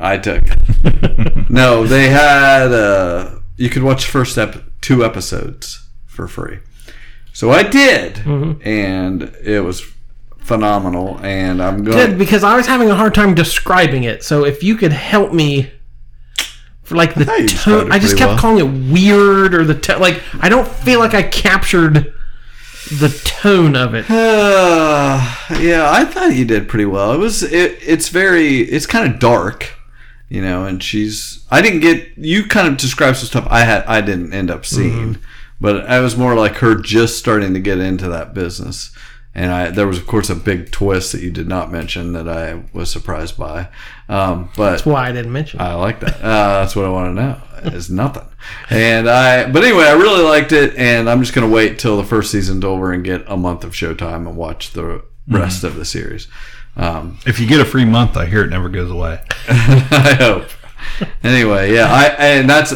I took it. (laughs) no, they had uh you could watch the first ep- two episodes for free. So I did Mm-hmm. and it was phenomenal and I'm going Good, because I was having a hard time describing it. So if you could help me for like the described tone, I just kept well. calling it weird or the tone. Like I don't feel like I captured the tone of it. Uh, (sighs) yeah, I thought you did pretty well. It was it, it's very it's kind of dark, you know, and she's I didn't get you kind of described some stuff I had I didn't end up seeing, but I was more like her just starting to get into that business. And I there was of course a big twist that you did not mention that I was surprised by. Um, but That's why I didn't mention. it. I like that. Uh, that's what I want to know. Is nothing. And I, but anyway, I really liked it, and I'm just gonna wait till the first season's over and get a month of Showtime and watch the rest of the series. Um, If you get a free month, I hear it never goes away. (laughs) I hope. Anyway, yeah, I and that's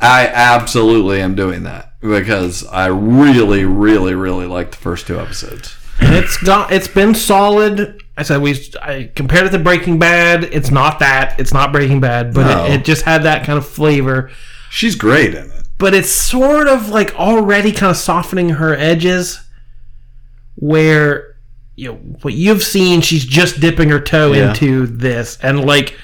I absolutely am doing that because I really, really, really like the first two episodes. And it's got it's been solid. I said we I compared it to Breaking Bad. It's not that. It's not Breaking Bad, but No. it, it just had that kind of flavor. She's great in it. But it's sort of like already kind of softening her edges, where you know what you've seen. She's just dipping her toe Yeah. into this, and like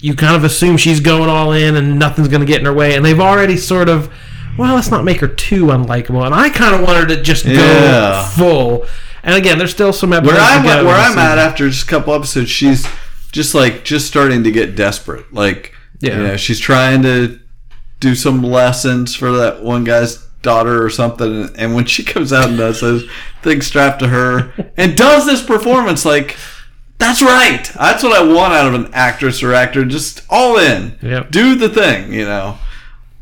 you kind of assume she's going all in and nothing's going to get in her way. And they've already sort of well, let's not make her too unlikable. And I kind of wanted to just go Yeah. full. And again, there's still some episodes where I'm go where I'm at after just a couple episodes, she's just like just starting to get desperate. Like, Yeah. you know, she's trying to do some lessons for that one guy's daughter or something, and when she comes out and does those things strapped to her and does this performance, like. That's right. That's what I want out of an actress or actor. Just all in. Yep. Do the thing, you know.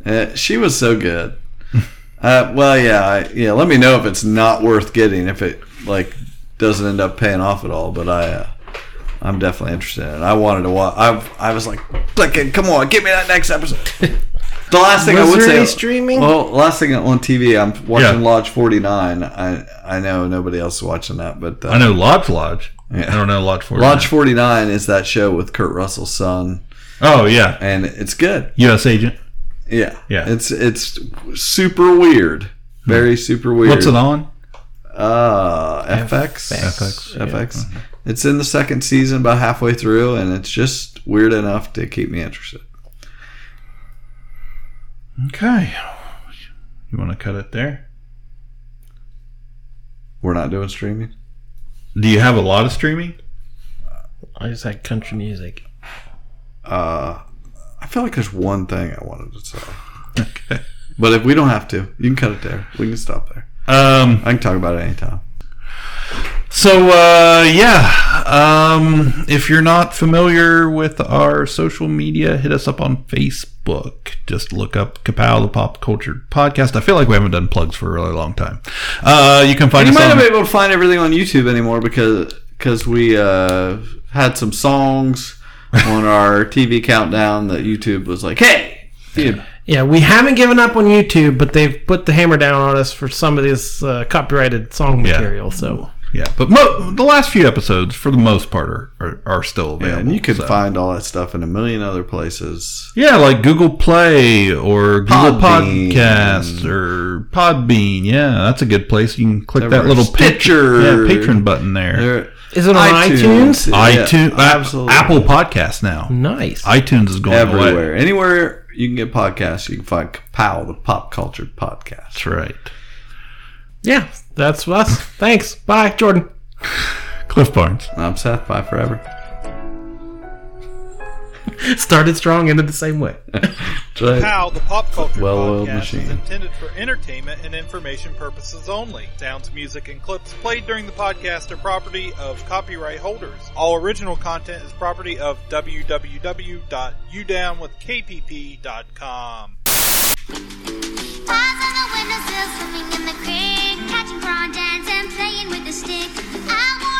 Uh, she was so good. (laughs) Uh, well, yeah, I, yeah. Let me know if it's not worth getting. If it like doesn't end up paying off at all. But I, uh, I'm definitely interested in it. I wanted to watch. I, I was like, clicking. Come on, give me that next episode. (laughs) The last thing I would there say, any streaming? Well, last thing on TV, I'm watching Yeah. Lodge 49. I I know nobody else is watching that, but uh, I know Lodge Lodge. Yeah. I don't know Lodge 49. Lodge 49 is that show with Kurt Russell's son, Oh, yeah. and it's good. U.S. Agent. Yeah, Yeah. It's it's super weird, very super weird. What's it on? Uh, FX. FX. FX. It's in the second season, about halfway through, and it's just weird enough to keep me interested. Okay. You want to cut it there? We're not doing streaming. Do you have a lot of streaming? I just had country music. Uh, I feel like there's one thing I wanted to say, (laughs) Okay. but if we don't have to, you can cut it there. We can stop there. Um, I can talk about it anytime. So uh, yeah, um, if you're not familiar with our social media, hit us up on Facebook. Just look up Kapow the Pop Culture Podcast. I feel like we haven't done plugs for a really long time. Uh, you can find you us might on. not be able to find everything on YouTube anymore because because we uh, had some songs (laughs) on our TV countdown that YouTube was like, "Hey, you Yeah, we haven't given up on YouTube, but they've put the hammer down on us for some of this uh, copyrighted song Yeah. material. So yeah, but mo- the last few episodes, for the most part, are are, are still Yeah, available. and you can so. find all that stuff in a million other places. Yeah, like Google Play or Google Podbean. Podcasts or Podbean. Yeah, that's a good place. You can click that little pit- Stitcher. yeah, Patreon button there. There- is it on iTunes? Yeah, iTunes, absolutely. Apple Podcasts now. nice. iTunes is going away. everywhere, anywhere you can get podcasts, you can find Kapow, the pop culture podcast. That's right. Yeah, that's us. Thanks. Bye, Jordan. Cliff Barnes. I'm Seth. Bye forever. (laughs) Started strong, ended the same way. (laughs) Right. How the Pop Culture Well-oiled Podcast machine. is intended for entertainment and information purposes only. Sounds, music, and clips played during the podcast are property of copyright holders. All original content is property of www.udownwithkpp.com. Swimming in the creek, catching crawdads and playing with the stick. I wore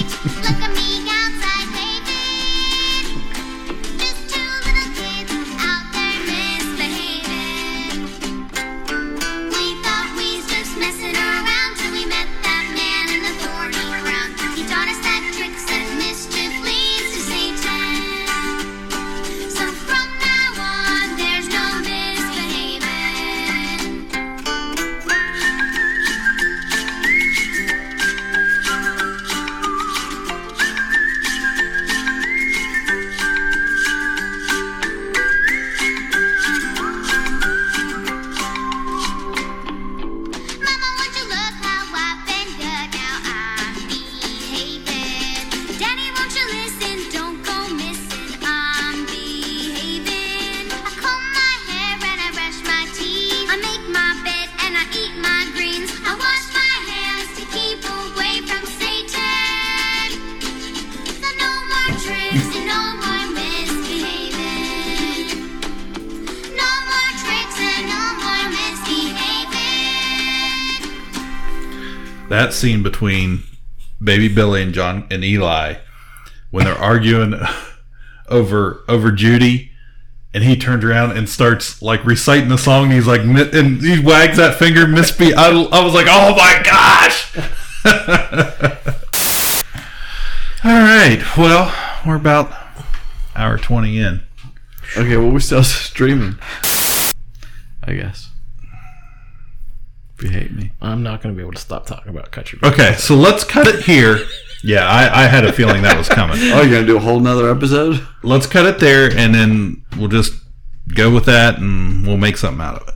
scene between Baby Billy and John and Eli when they're arguing (laughs) over over Judy, and he turns around and starts like reciting the song. He's like, and he wags that finger, misbe. I, I was like, oh my gosh, (laughs) All right. Well, we're about hour 20 in. Okay, well, we're still (laughs) streaming. I guess. If you hate me. I'm not going to be able to stop talking about country. Okay, so let's cut it here. Yeah, I, I had a feeling that was coming. (laughs) Oh, you're going to do a whole nother episode? Let's cut it there, and then we'll just go with that, and we'll make something out of it.